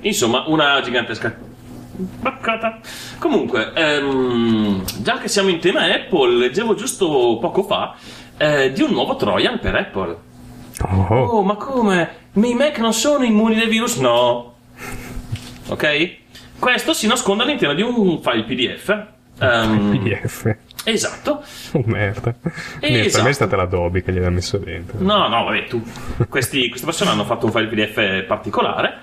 Insomma, una gigantesca baccata. Comunque, ehm, già che siamo in tema Apple, leggevo giusto poco fa eh, di un nuovo Trojan per Apple. Oh, Oh, ma come? I miei Mac non sono immuni dai virus? No. Ok? Questo si nasconde all'interno di un file PDF. ehm, PDF. Esatto. Oh merda. Niente, Per Esatto. me è stata la Dobby che gliel'ha messo dentro. No, no, vabbè, tu. Questi, queste persone hanno fatto un file PDF particolare.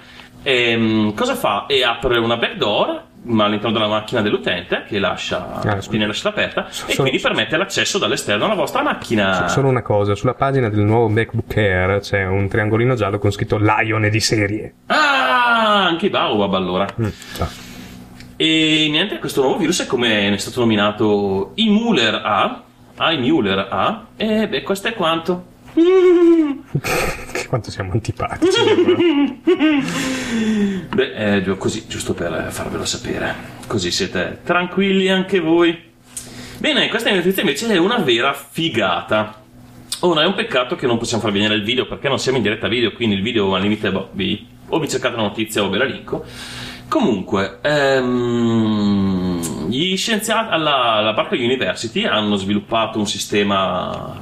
Ehm, cosa fa? E apre una backdoor ma all'interno della macchina dell'utente che lascia, Ah, viene lasciata aperta e Solo- quindi permette l'accesso dall'esterno alla vostra macchina. Solo una cosa, sulla pagina del nuovo MacBook Air c'è un triangolino giallo con scritto Lion di serie. Ah, anche Baobab allora. Mm. E niente, questo nuovo virus è come è stato nominato Imuler A. Imuler A. E beh, questo è quanto. Che quanto siamo antipatici. Beh, è giu- così, giusto per farvelo sapere. Così siete tranquilli anche voi. Bene, questa notizia invece è una vera figata. Ora, è un peccato che non possiamo far venire il video perché non siamo in diretta video, quindi il video al limite, boh, vi- o vi cercate la notizia o ve la linko. Comunque, ehm, gli scienziati alla, alla Berkeley University hanno sviluppato un sistema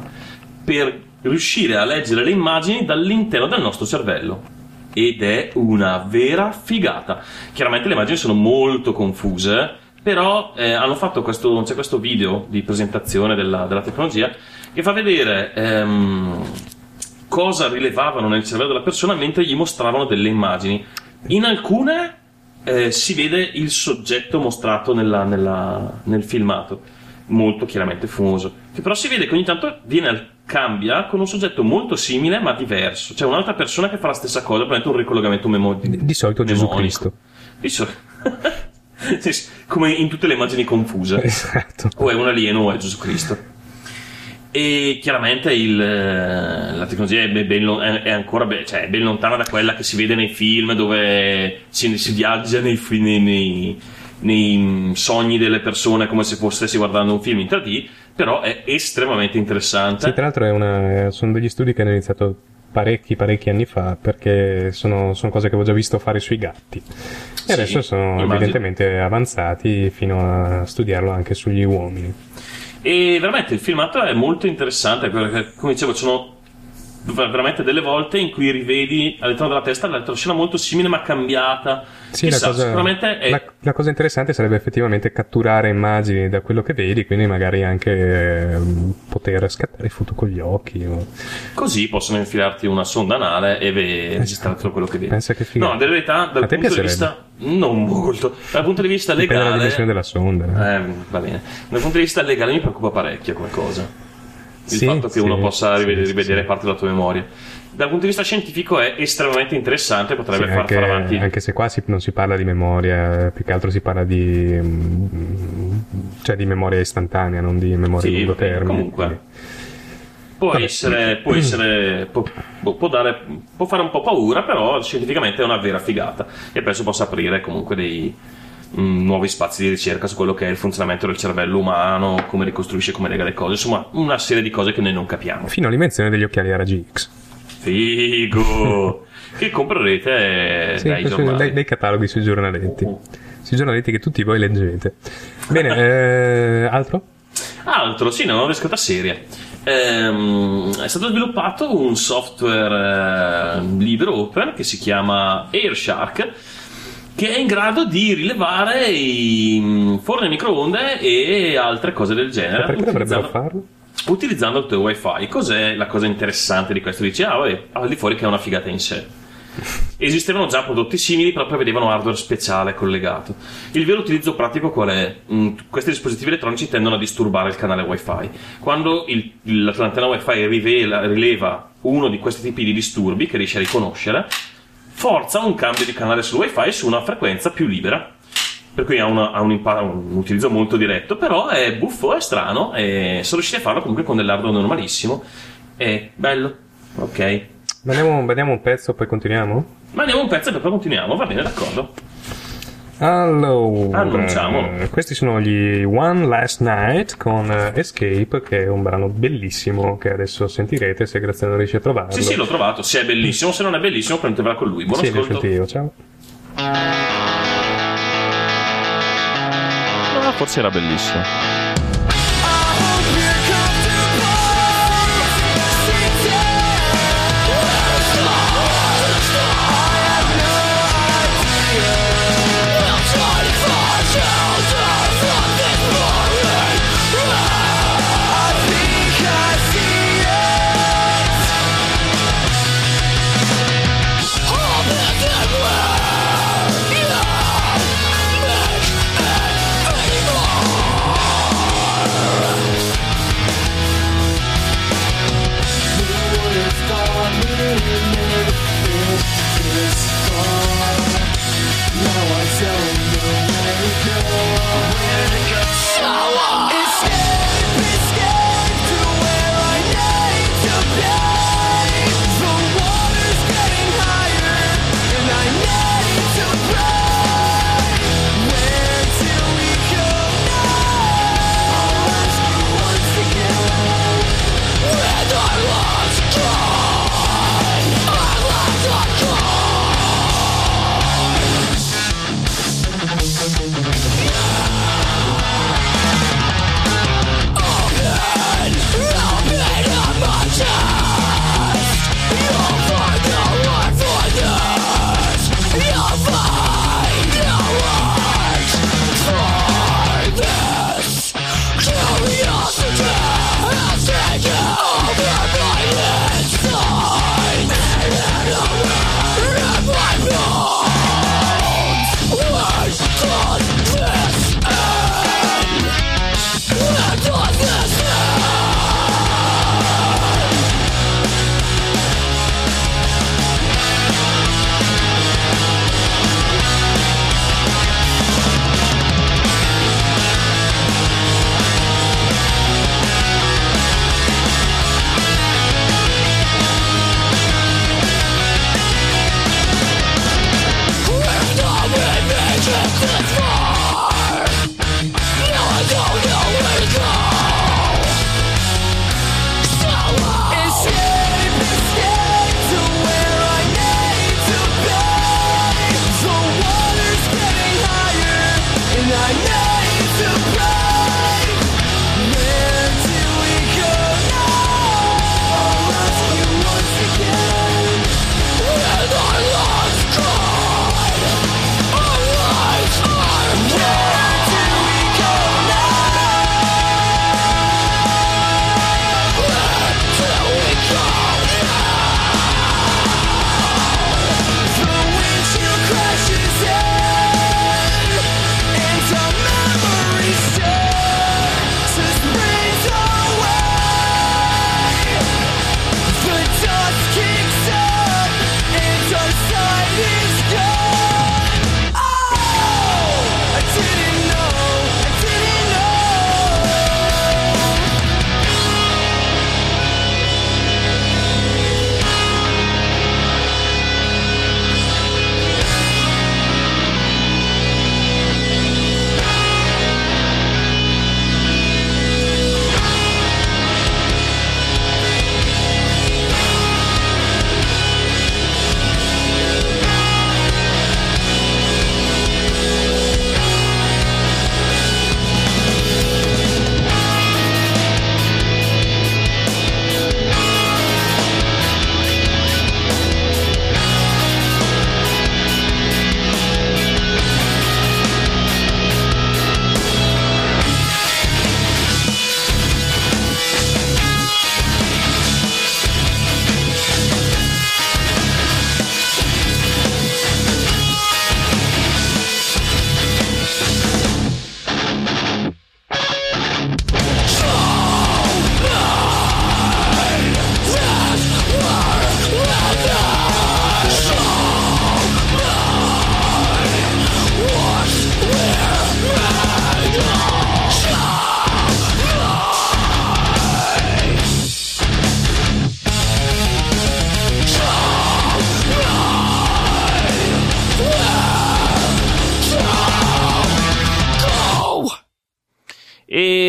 per riuscire a leggere le immagini dall'interno del nostro cervello. Ed è una vera figata. Chiaramente le immagini sono molto confuse, però eh, hanno fatto questo, c'è questo video di presentazione della, della tecnologia che fa vedere ehm, cosa rilevavano nel cervello della persona mentre gli mostravano delle immagini. In alcune eh, si vede il soggetto mostrato nella- nella- nel filmato, molto chiaramente fumoso, che però si vede che ogni tanto viene cambia con un soggetto molto simile ma diverso, cioè un'altra persona che fa la stessa cosa, probabilmente un ricollegamento memo- Di solito Gesù. Cristo. Di so- Sì, sì, come in tutte le immagini confuse. Esatto. O è un alieno o è Gesù Cristo. E chiaramente il, eh, la tecnologia è, ben- è- ancora ben, cioè, è ben lontana da quella che si vede nei film dove si, si viaggia nei, nei- nei- nei, sogni delle persone come se stessi guardando un film in 3D, però è estremamente interessante. Sì, tra l'altro è una- sono degli studi che hanno iniziato parecchi, parecchi anni fa perché sono, sono cose che avevo già visto fare sui gatti. E Sì, adesso sono immagino. evidentemente avanzati fino a studiarlo anche sugli uomini. E veramente il filmato è molto interessante perché, come dicevo, ci sono veramente delle volte in cui rivedi all'interno della testa l'altra scena molto simile ma cambiata. Sì, Chissà, la, cosa, sicuramente è la, la cosa interessante sarebbe effettivamente catturare immagini da quello che vedi, quindi magari anche ehm, poter scattare foto con gli occhi. o- così possono infilarti una sonda anale e ve- registrare tutto quello che vedi. Pensa che figata. No, della verità, dal punto di vista non molto, dal punto di vista Dipende dalla legale dimensione della sonda. eh. eh, va bene. Dal punto di vista legale mi preoccupa parecchio come cosa. Il Sì, fatto che sì, uno possa sì, rivedere, parte della tua memoria. dal punto di vista scientifico è estremamente interessante, potrebbe far anche, fare avanti. anche se qua si- non si parla di memoria, più che altro si parla di, mm, cioè di memoria istantanea, non di memoria Sì, a lungo vabbè, termine. comunque. Può Vabbè. essere, può essere, può, può dare, può fare un po' paura, però scientificamente è una vera figata e penso possa aprire comunque dei nuovi spazi di ricerca su quello che è il funzionamento del cervello umano, come ricostruisce, come lega le cose, insomma una serie di cose che noi non capiamo. Fino all'invenzione degli occhiali a raggi X. Figo! che comprerete Sì, dai dai, dai cataloghi sui giornaletti. Sui giornaletti che tutti voi leggete. Bene, eh, altro? Altro, sì, una nuova riscotta seria. Ehm, è stato sviluppato un software eh, libero open che si chiama Airshark che è in grado di rilevare i mm, forni a microonde e altre cose del genere. Perché dovrebbero farlo? Utilizzando il tuo wifi. Cos'è la cosa interessante di questo? Dici, ah, vabbè, al di fuori che è una figata in sé. Esistevano già prodotti simili, però prevedevano hardware speciale collegato. Il vero utilizzo pratico qual è? Mm, questi dispositivi elettronici tendono a disturbare il canale WiFi. Quando il- il- l'antenna WiFi rivela- rileva uno di questi tipi di disturbi che riesce a riconoscere, forza un cambio di canale sul WiFi su una frequenza più libera. Per cui ha, una- ha un, impa- un utilizzo molto diretto, però è buffo, è strano e sono riusciti a farlo comunque con dell'hardware normalissimo. È bello, ok. Vediamo, vediamo un pezzo, poi continuiamo? Ma andiamo un pezzo e poi continuiamo, va bene, d'accordo. Allora, Annunciamo. questi sono gli One Last Night con eh, Escape, che è un brano bellissimo che adesso sentirete se Graziano riesce a trovarlo. Sì, sì, l'ho trovato. Se è bellissimo, se non è bellissimo, prendetevela con lui. Buon Sì, ascolto. io, ciao. Ah, forse era bellissimo.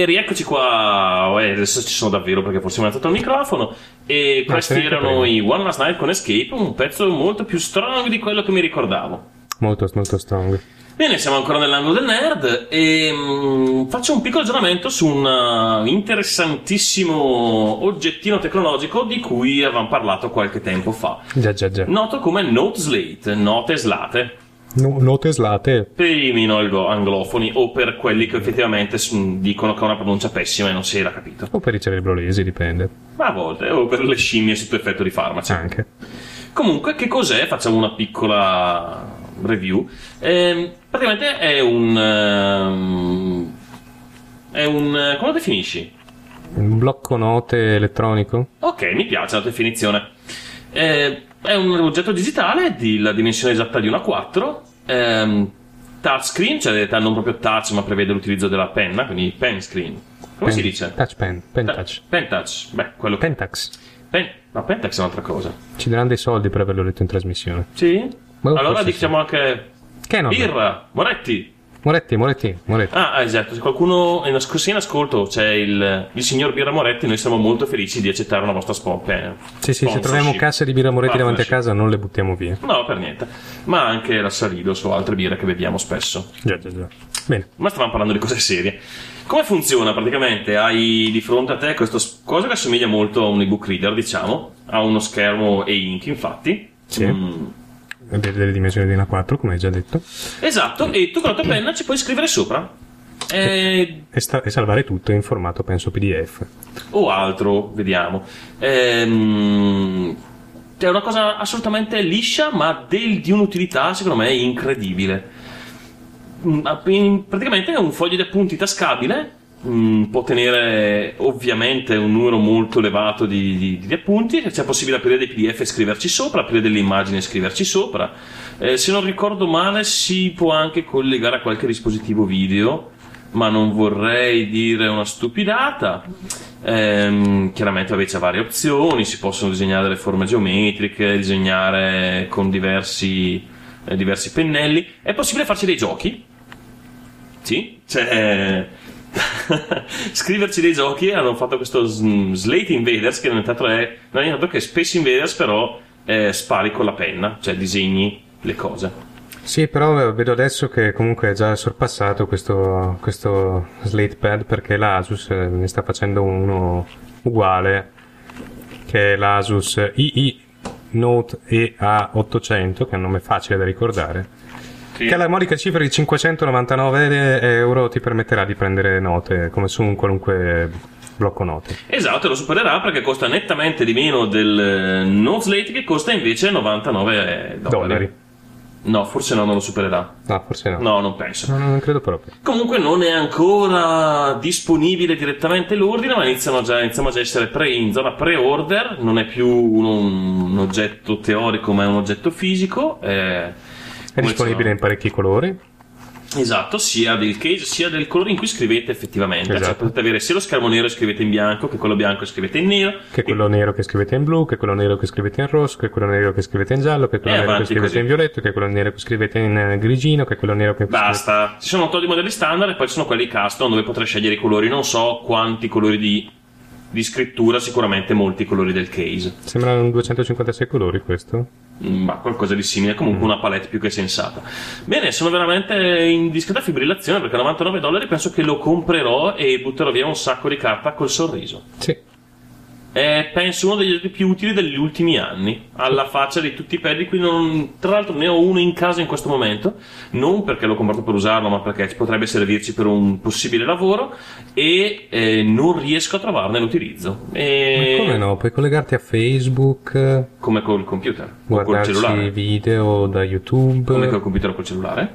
Rieccoci qua, eh, adesso ci sono davvero perché forse mi ha dato il microfono. E Ma questi erano i One Last Night con Escape, un pezzo molto più strong di quello che mi ricordavo. Molto, molto strong. Bene, siamo ancora nell'angolo del nerd e mm, faccio un piccolo aggiornamento su un uh, interessantissimo oggettino tecnologico di cui avevamo parlato qualche tempo fa, Già, già, già. noto come Note Slate, note slate, No, note slate. per i meno anglo- anglofoni o per quelli che effettivamente dicono che ha una pronuncia pessima e non si era capito. O per i cerebrolesi, dipende. Ma a volte, o per le scimmie sotto effetto di farmaci. Anche. Comunque, che cos'è? Facciamo una piccola review. Ehm, praticamente è un. ehm, è un. eh, come lo definisci? Un blocco note elettronico? Ok, mi piace la definizione. Eh, è un oggetto digitale della dimensione esatta di 1 a 4. ehm, touchscreen, cioè non proprio touch, ma prevede l'utilizzo della penna, quindi pen screen. Come si Pen- dice? Touch pen. Pen touch. Pen touch. Beh, quello che. Pentax. Pen... No, Pentax è un'altra cosa. Ci daranno dei soldi per averlo letto in trasmissione. Sì? Allora diciamo anche. Che no? Birra, Moretti. Moretti, Moretti, Moretti. Ah, ah, esatto, se qualcuno sia in ascolto c'è il, il signor Birra Moretti, noi siamo molto felici di accettare una vostra spon- eh, Sì, sì, se troviamo casse di birra Moretti davanti a casa non le buttiamo via. No, per niente. Ma anche la Salidos o altre birre che beviamo spesso. Già, già, già. Bene. Ma stavamo parlando di cose serie. Come funziona praticamente? Hai di fronte a te questa s- cosa che assomiglia molto a un ebook reader, diciamo. Ha uno schermo e-ink, infatti. Sì. Mm, Delle, dimensioni di una 4, come hai già detto. Esatto, e tu con la tua penna ci puoi scrivere sopra. Eh, E, sta- e salvare tutto in formato, penso, PDF. o altro, vediamo. Ehm, è una cosa assolutamente liscia, ma del- di un'utilità, secondo me, incredibile. Mm, in- Praticamente è un foglio di appunti tascabile. Mm, può tenere ovviamente un numero molto elevato di, di- di appunti. C'è possibile aprire dei PDF e scriverci sopra, aprire delle immagini e scriverci sopra. Eh, se non ricordo male, si può anche collegare a qualche dispositivo video ma non vorrei dire una stupidata. Ehm, chiaramente vabbè, c'è varie opzioni, si possono disegnare delle forme geometriche, disegnare con diversi, eh, diversi pennelli. È possibile farci dei giochi? Sì, cioè scriverci dei giochi hanno fatto questo Slate Invaders che è stato, è, non è altro che Space Invaders però eh, spari con la penna, cioè disegni le cose. Sì, però vedo adesso che comunque è già sorpassato questo, questo Slate Pad perché l'Asus eh, ne sta facendo uno uguale che è l'Asus II Note EA800 che è un nome facile da ricordare che alla modica cifra di 599 euro ti permetterà di prendere note come su un qualunque blocco note Esatto, lo supererà perché costa nettamente di meno del eh, Note Slate che costa invece 99 dollari. dollari No, forse no, non lo supererà. no forse no No, non penso. No, no, non credo proprio Comunque non è ancora disponibile direttamente l'ordine, ma iniziano già, iniziamo già a essere pre in zona pre-order. Non è più un, un oggetto teorico, ma è un oggetto fisico. eh, è disponibile in parecchi colori Esatto, sia del case sia del colore in cui scrivete effettivamente. Cioè Esatto. potete avere sia lo schermo nero e scrivete in bianco, che quello bianco e scrivete in nero. che quello nero che scrivete in blu, che quello nero che scrivete in rosso, che quello nero che scrivete in giallo, che quello E nero che scrivete così. in violetto, che quello nero che scrivete in eh, grigino, che quello nero che Basta, ci sono di modelli standard e poi ci sono quelli custom dove potrai scegliere i colori. Non so quanti colori di, di scrittura, sicuramente molti colori del case. Sembrano 256 colori questo. Mm, Ma qualcosa di simile, comunque una palette più che sensata. Bene, sono veramente in discreta fibrillazione perché a 99 dollari penso che lo comprerò e butterò via un sacco di carta col sorriso. Sì. È penso uno degli oggetti più utili degli ultimi anni, alla faccia di tutti i pad, di cui non, tra l'altro ne ho uno in casa in questo momento, non perché l'ho comprato per usarlo, ma perché potrebbe servirci per un possibile lavoro e eh, non riesco a trovarne l'utilizzo. E... Ma come no? Puoi collegarti a Facebook, Come col computer, o col guardarci cellulare. video da YouTube, Come col computer o col cellulare?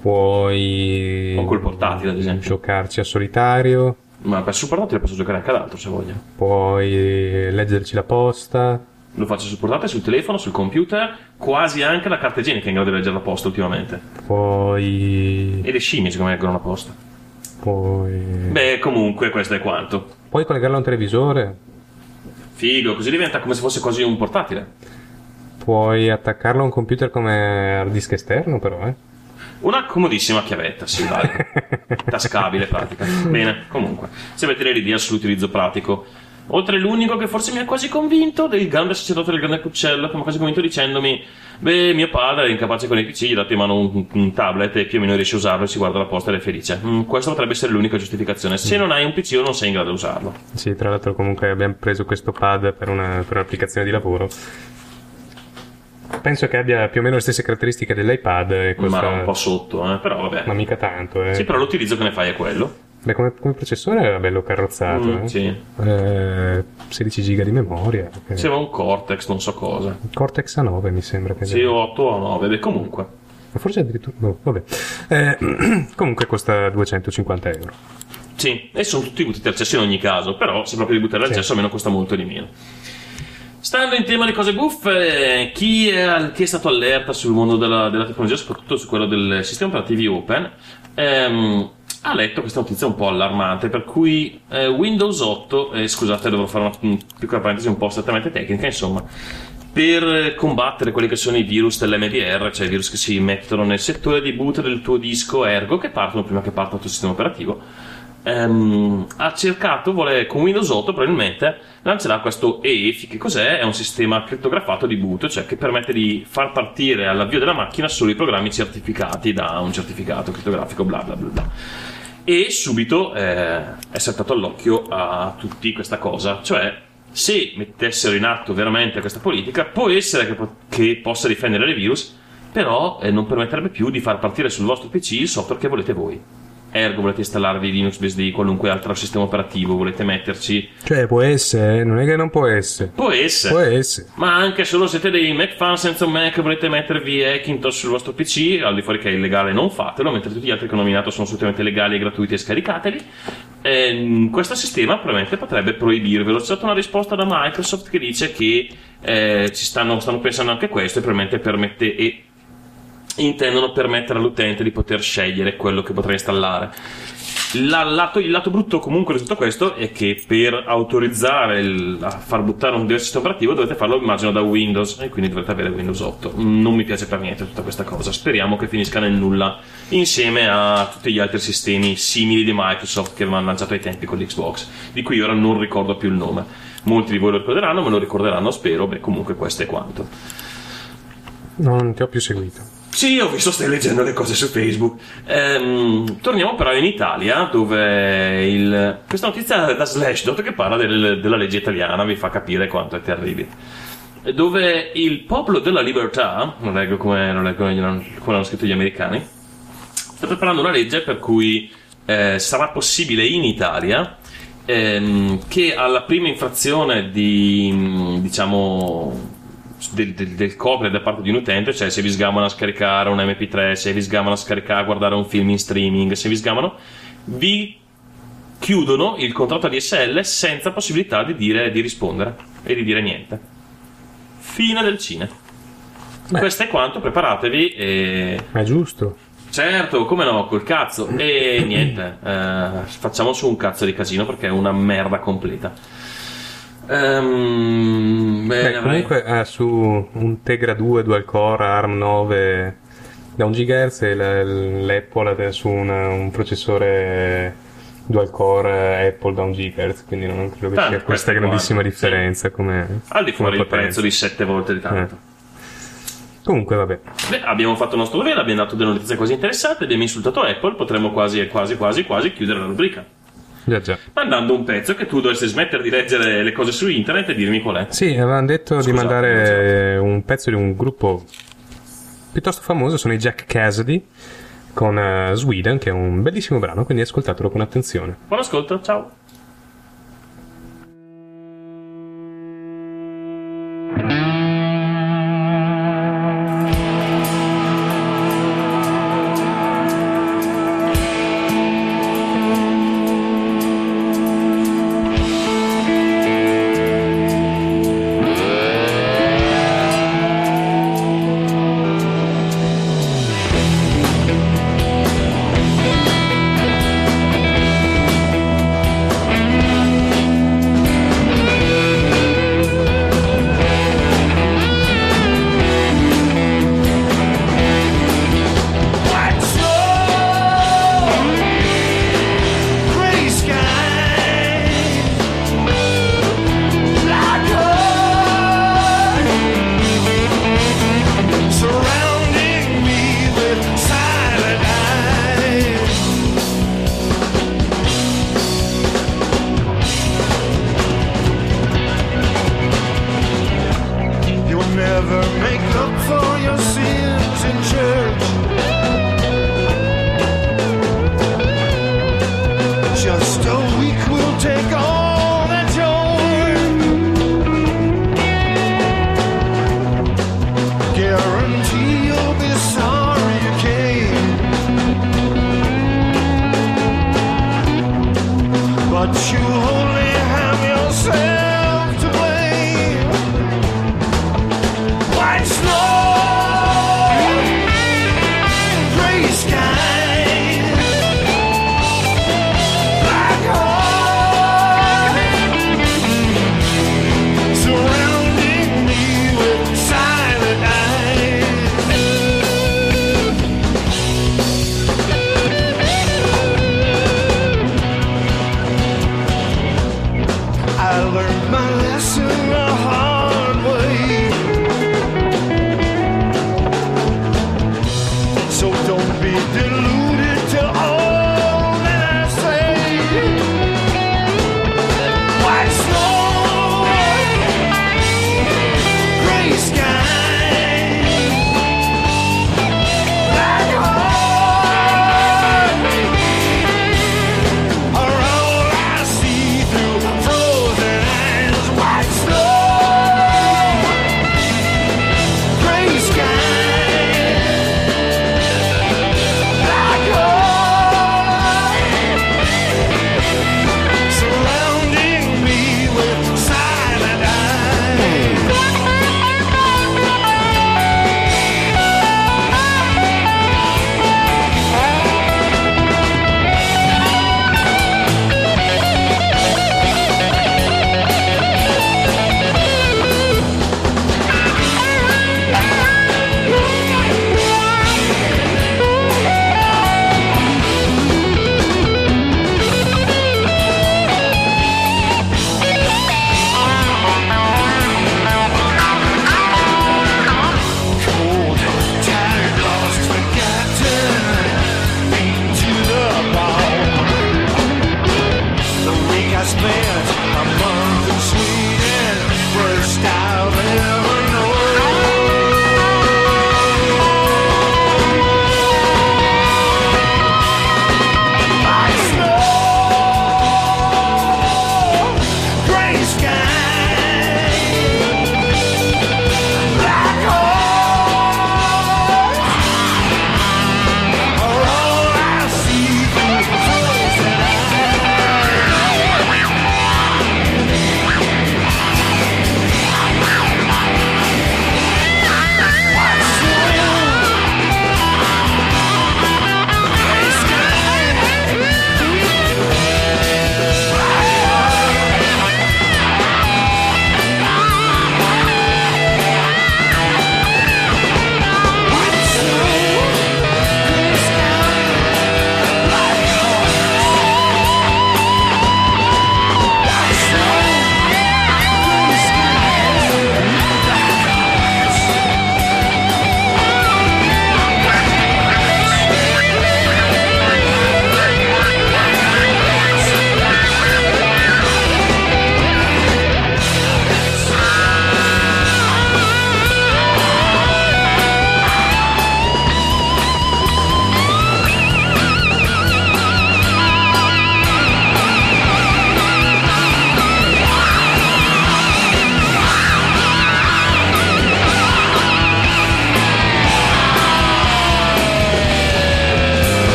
puoi O col portatile, ad esempio. giocarci a solitario, Ma per sul portatile posso giocare anche ad altro se voglio. puoi leggerci la posta. Lo faccio sul portatile, sul telefono, sul computer, quasi anche la carta igienica è in grado di leggere la posta ultimamente. Puoi. E le scimmie secondo me leggono la posta. Puoi. Beh, comunque questo è quanto. Puoi collegarlo a un televisore. Figo, così diventa come se fosse quasi un portatile. Puoi attaccarlo a un computer come hard disk esterno, però, eh. Una comodissima chiavetta, sì, vale. Tascabile, pratica. Bene, comunque. Se avete le idee sull'utilizzo pratico. Oltre l'unico che forse mi ha quasi convinto, del grande sacerdote del grande Cuccello, che mi ha quasi convinto dicendomi: Beh, mio padre è incapace con i PC, gli date in mano un, un tablet e più o meno riesce a usarlo e si guarda la posta ed è felice. Mm, questa potrebbe essere l'unica giustificazione. Se non hai un PC o non sei in grado di usarlo. Sì, tra l'altro comunque abbiamo preso questo pad per, una- per un'applicazione di lavoro. Penso che abbia più o meno le stesse caratteristiche dell'iPad. Questa... Ma un po' sotto, eh, però vabbè. Ma mica tanto, eh. Sì, però l'utilizzo che ne fai è quello. Beh, come, come processore era bello carrozzato. Mm, eh. sì. Eh, 16 giga di memoria. eh. Sembra un Cortex, non so cosa. Cortex A9 mi sembra che Sì, 8 o 9, beh, comunque. Ma forse addirittura. no, vabbè. Eh, comunque costa 250 euro. Sì, e sono tutti buttati al cesso in ogni caso, però se proprio li buttare al Sì. cesso almeno costa molto di meno. Stando in tema di cose buffe, chi è, chi è stato allerta sul mondo della, della tecnologia, soprattutto su quello del sistema operativi open, ehm, ha letto questa notizia un po' allarmante, per cui eh, Windows 8, eh, scusate dovrò fare una piccola parentesi un po' strettamente tecnica, insomma, per combattere quelli che sono i virus dell'MDR, cioè i virus che si mettono nel settore di boot del tuo disco Ergo, che partono prima che parta il tuo sistema operativo, ehm, ha cercato, vuole, con Windows 8 probabilmente, lancerà questo EEFI, che cos'è? È un sistema crittografato di boot, cioè che permette di far partire all'avvio della macchina solo i programmi certificati da un certificato crittografico, bla bla bla bla. E subito eh, è saltato all'occhio a tutti questa cosa, cioè se mettessero in atto veramente questa politica, può essere che, po- che possa difendere le virus, però eh, non permetterebbe più di far partire sul vostro PC il software che volete voi. Ergo, volete installarvi Linux BSD, qualunque altro sistema operativo, volete metterci. Cioè, può essere, eh, non è che non può essere. Può essere. Può essere. Ma anche solo siete dei Mac fan senza un Mac, volete mettervi Hackintosh sul vostro PC, al di fuori che è illegale, non fatelo, mentre tutti gli altri che ho nominato sono assolutamente legali e gratuiti e scaricateli. Ehm, questo sistema probabilmente potrebbe proibirvelo. C'è stata una risposta da Microsoft che dice che eh, ci stanno, stanno pensando anche a questo e probabilmente permette e intendono permettere all'utente di poter scegliere quello che potrà installare. La- lato- il lato brutto comunque di tutto questo è che per autorizzare il- a far buttare un diverso sistema operativo dovete farlo immagino da Windows e quindi dovrete avere Windows 8 non mi piace per niente tutta questa cosa. Speriamo che finisca nel nulla insieme a tutti gli altri sistemi simili di Microsoft che avevano lanciato ai tempi con l'Xbox di cui ora non ricordo più il nome. Molti di voi lo ricorderanno me lo ricorderanno spero. Beh comunque questo è quanto. Non ti ho più seguito. Sì, ho visto stai leggendo le cose su Facebook. Ehm, torniamo però in Italia, dove il... questa notizia da Slashdot che parla del- della legge italiana vi fa capire quanto è terribile. Dove il popolo della libertà, non leggo come, non leggo come hanno come hanno scritto gli americani, sta preparando una legge per cui eh, sarà possibile in Italia ehm, che alla prima infrazione di, diciamo, del, del, del copyright da parte di un utente, cioè se vi sgamano a scaricare un MP3, se vi sgamano a scaricare, a guardare un film in streaming, se vi sgamano, vi chiudono il contratto ADSL senza possibilità di, dire, di rispondere e di dire niente. Fine del cine. Questo è quanto, preparatevi e... È giusto. Certo, come no, col cazzo. E niente, eh, facciamo su un cazzo di casino perché è una merda completa. Bene, Beh, avrei- comunque ha su un Tegra 2 dual core ARM 9 da 1 GHz e la- l'Apple ha su una- un processore dual core Apple da 1 GHz, quindi non credo che Tanto, sia questa grandissima quanto, differenza come al di fuori il prezzo di 7 volte di tanto. Eh. Comunque vabbè. Beh, abbiamo fatto il nostro dovere, abbiamo dato delle notizie quasi interessanti, abbiamo insultato Apple, potremmo quasi, quasi, quasi, quasi chiudere la rubrica. Già già. Mandando un pezzo che tu dovresti smettere di leggere le cose su internet e dirmi qual è. Sì, avevano detto di Scusate, mandare un pezzo di un gruppo piuttosto famoso, sono i Jack Cassidy con eh, Sweden, che è un bellissimo brano, quindi ascoltatelo con attenzione. Buon ascolto, ciao.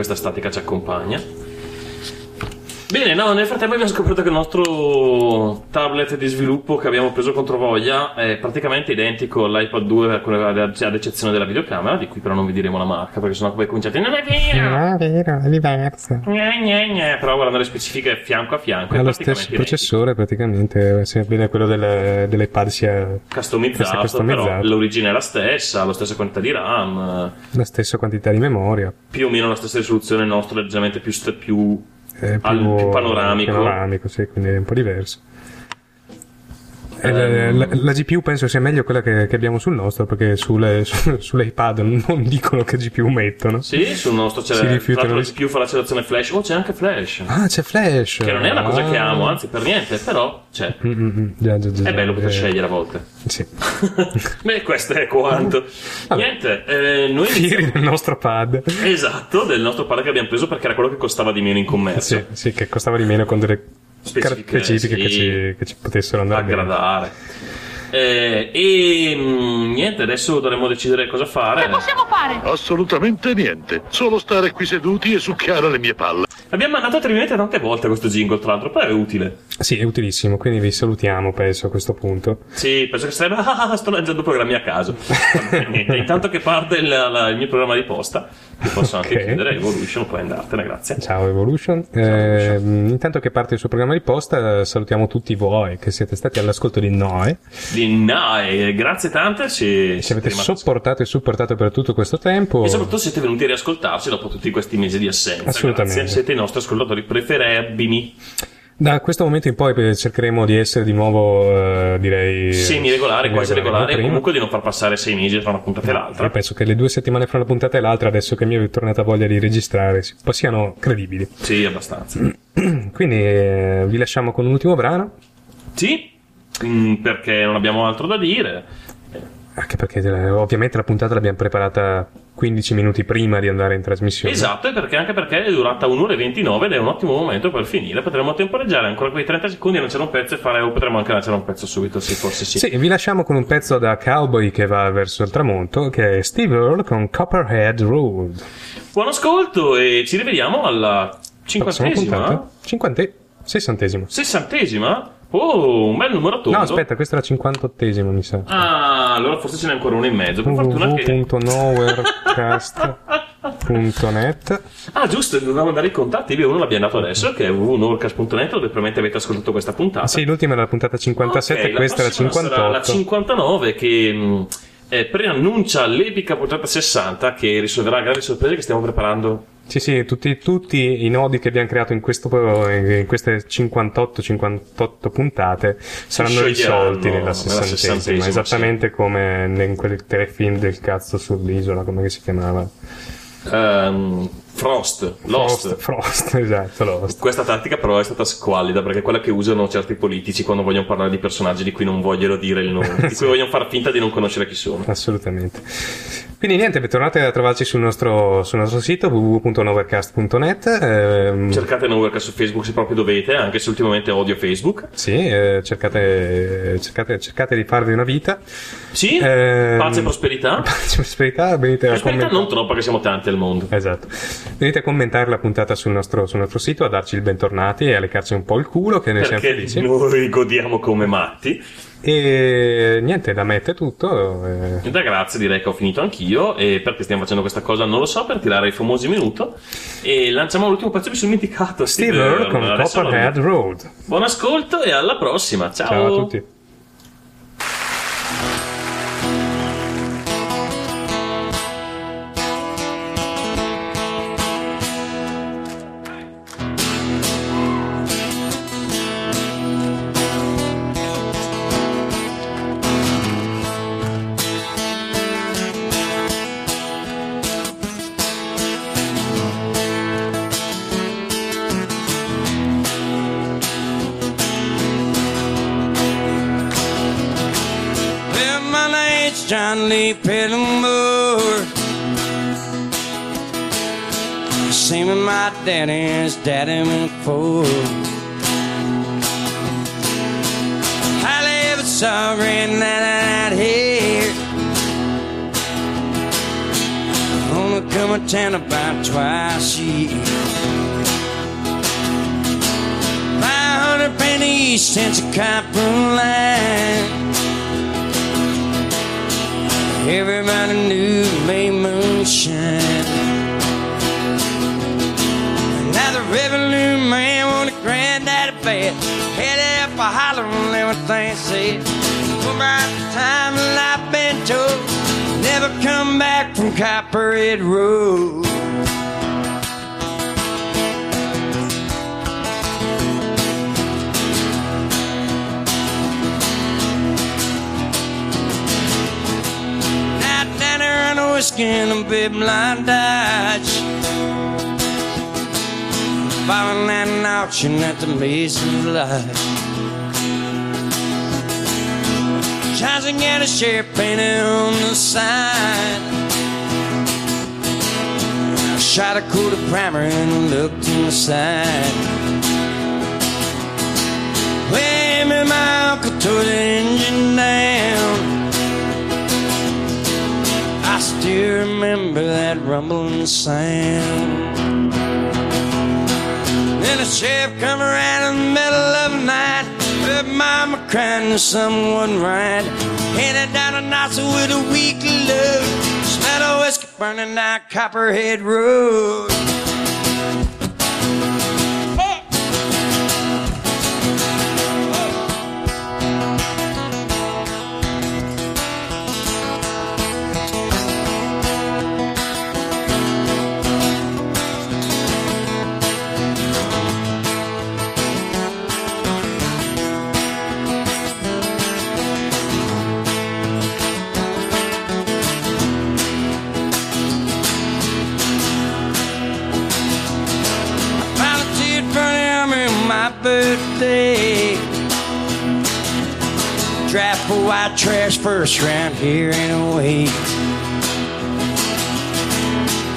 Questa statica ci accompagna. Bene, no, nel frattempo abbiamo scoperto che il nostro tablet di sviluppo che abbiamo preso contro voglia è praticamente identico all'iPad 2 con- ad eccezione della videocamera, di cui però non vi diremo la marca, perché sennò poi cominciate. Non è vero! No, è vero, è diverso. Gne, gne, gne. Però guardando le specifiche fianco a fianco, Ha è lo stesso identico. processore praticamente, sebbene quello del- dell'iPad sia customizzato, sia customizzato. però l'origine è la stessa, la stessa quantità di RAM, la stessa quantità di memoria. più o meno la stessa risoluzione, è leggermente più, più È al- più panoramico. panoramico, sì, quindi è un po' diverso. Eh, Ehm, la, la- la GPU penso sia meglio quella che, che abbiamo sul nostro, perché sulle, su- sull'iPad non dicono che GPU mettono. Sì, sul nostro c'è Si rifiutano di- più fa l'accelerazione flash. Oh, c'è anche flash. Ah, c'è Flash. Che non è una cosa che Ah. amo, anzi per niente, però c'è. Mm, mm, mm. Già, già, già, È bello poter eh, scegliere a volte. Sì. Beh, questo è quanto. Niente, eh, noi Fieri del nostro pad. Esatto, del nostro padre che abbiamo preso perché era quello che costava di meno in commercio. Sì, sì, che costava di meno con delle Specifiche, caratteristiche che, sì. ci, che ci potessero andare bene. Eh, e mm, niente, adesso dovremmo decidere cosa fare. fare? Assolutamente niente. Solo stare qui seduti e succhiare le mie palle. Abbiamo mandato a Terminator tante volte questo jingle, tra l'altro, però è utile. Sì, è utilissimo, quindi vi salutiamo, penso, a questo punto. Sì, penso che sarebbe. Ah, sto leggendo programmi a caso. Niente, intanto che parte il, la- il mio programma di posta, ti posso anche Ok. chiudere. Evolution, puoi andartene, grazie. Ciao Evolution. Eh, intanto che parte il suo programma di posta, salutiamo tutti voi che siete stati all'ascolto di noi. Di Nai, grazie tante. Se, Ci avete sopportato e supportato per tutto questo tempo. E soprattutto siete venuti a riascoltarci dopo tutti questi mesi di assenza. Assolutamente. Grazie, siete i nostri ascoltatori preferibili. Da questo momento in poi eh, cercheremo di essere di nuovo, eh, direi... Semi-regolare, quasi regolare, e comunque di non far passare sei mesi tra una puntata e l'altra. Io penso che le due settimane fra una puntata e l'altra, adesso che mi è tornata voglia di registrare, siano credibili. Sì, abbastanza. Quindi eh, vi lasciamo con un ultimo brano, Sì, mm, perché non abbiamo altro da dire. anche perché eh, ovviamente la puntata l'abbiamo preparata 15 minuti prima di andare in trasmissione. Esatto, e perché anche perché è durata un'ora e 29 ed è un ottimo momento per finire. Potremmo temporeggiare ancora quei 30 secondi e lanciare un pezzo e fare, o potremmo anche lanciare un pezzo subito, sì, forse sì. Sì, vi lasciamo con un pezzo da cowboy che va verso il tramonto, che è Steve Earle con Copperhead Road. Buon ascolto e ci rivediamo alla cinquantesima? Cinquante... Sessantesima. sessantesima. Oh, un bel numero tondo. No, aspetta, questa è la cinquantottesima, mi sa. Ah, allora forse ce n'è ancora uno in mezzo. Per fortuna che. www.nowherecast.net Ah, giusto, dovevamo andare i contatti. Beh, uno l'abbiamo dato adesso, che è www.norcas.net, dove probabilmente avete ascoltato questa puntata. Sì, l'ultima era la puntata 57, Ok, la questa è la prossima sarà La 58. 59 che mh, eh, preannuncia l'epica puntata 60 che risolverà grandi sorprese che stiamo preparando. Sì, sì, tutti, tutti i nodi che abbiamo creato in, questo, in queste 58-58 puntate saranno risolti nella nella sessantesima, sessantesima, esattamente come in quel telefilm del cazzo sull'isola, come si chiamava? Ehm, Frost, Lost. Frost, Frost, esatto, Lost. Questa tattica però è stata squallida perché è quella che usano certi politici quando vogliono parlare di personaggi di cui non vogliono dire il nome, di cui vogliono far finta di non conoscere chi sono. Assolutamente. Quindi niente, tornate a trovarci sul nostro, sul nostro sito www.novercast.net. ehm, Cercate Nowhere su Facebook se proprio dovete, anche se ultimamente odio Facebook. Sì, eh, cercate, cercate, cercate di farvi una vita. Sì, Ehm, pace e prosperità. Pace e prosperità, venite a Prosperità non troppo perché siamo tanti al mondo. Esatto. Venite a commentare la puntata sul nostro, sul nostro sito, a darci il bentornati e a leccarci un po' il culo, che ne siamo Perché felici. noi godiamo come matti. E niente, da me è tutto. eh, E da grazie direi che ho finito anch'io. E perché stiamo facendo questa cosa non lo so, per tirare i famosi minuto. E lanciamo l'ultimo pezzo, mi sono dimenticato. Steve Earle con Adesso lo- Copperhead Road. Buon ascolto e alla prossima. Ciao, Ciao a tutti. Daddy's daddy McFord. I live a sorry night out here. Only come to town about twice a year. Five hundred pennies since a copper line. Everybody knew made moonshine. fancy. About the time I've been told, never come back from Copperhead Road. skin and bit blind Dutch, following that auction at the Mason's light. To get a sheriff painted on the side. I shot a cool primer and looked inside. Way me my uncle tore the engine down. I still remember that rumbling sound. Then the sheriff come around in the middle of the night. Heard mama crying that someone right. Headed down a Nassau with a weekly load. Smell of whiskey burning down Copperhead Road. White trash first round here anyway.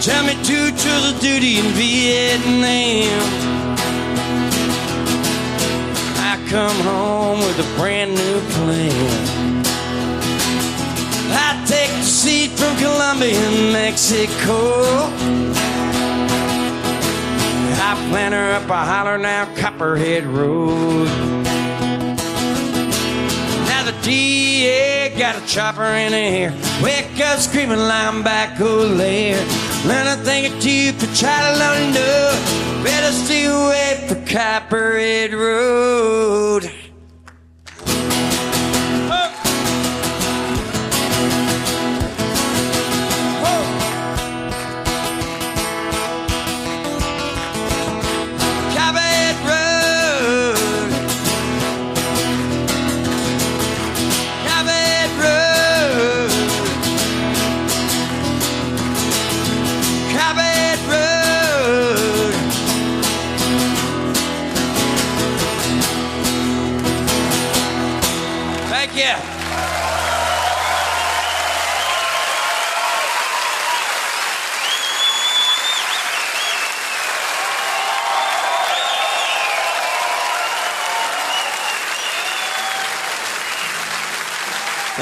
Tell me to to the duty in Vietnam. I come home with a brand new plan. I take the seat from Colombia and Mexico. I plan her up a holler now, Copperhead Road. Got a chopper in the air. Wake up screaming linebacker lair. Learn a thing or two for child alone know. Better stay away from Copperhead Road.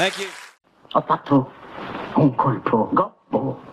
Thank you. Ho fatto un colpo gobbo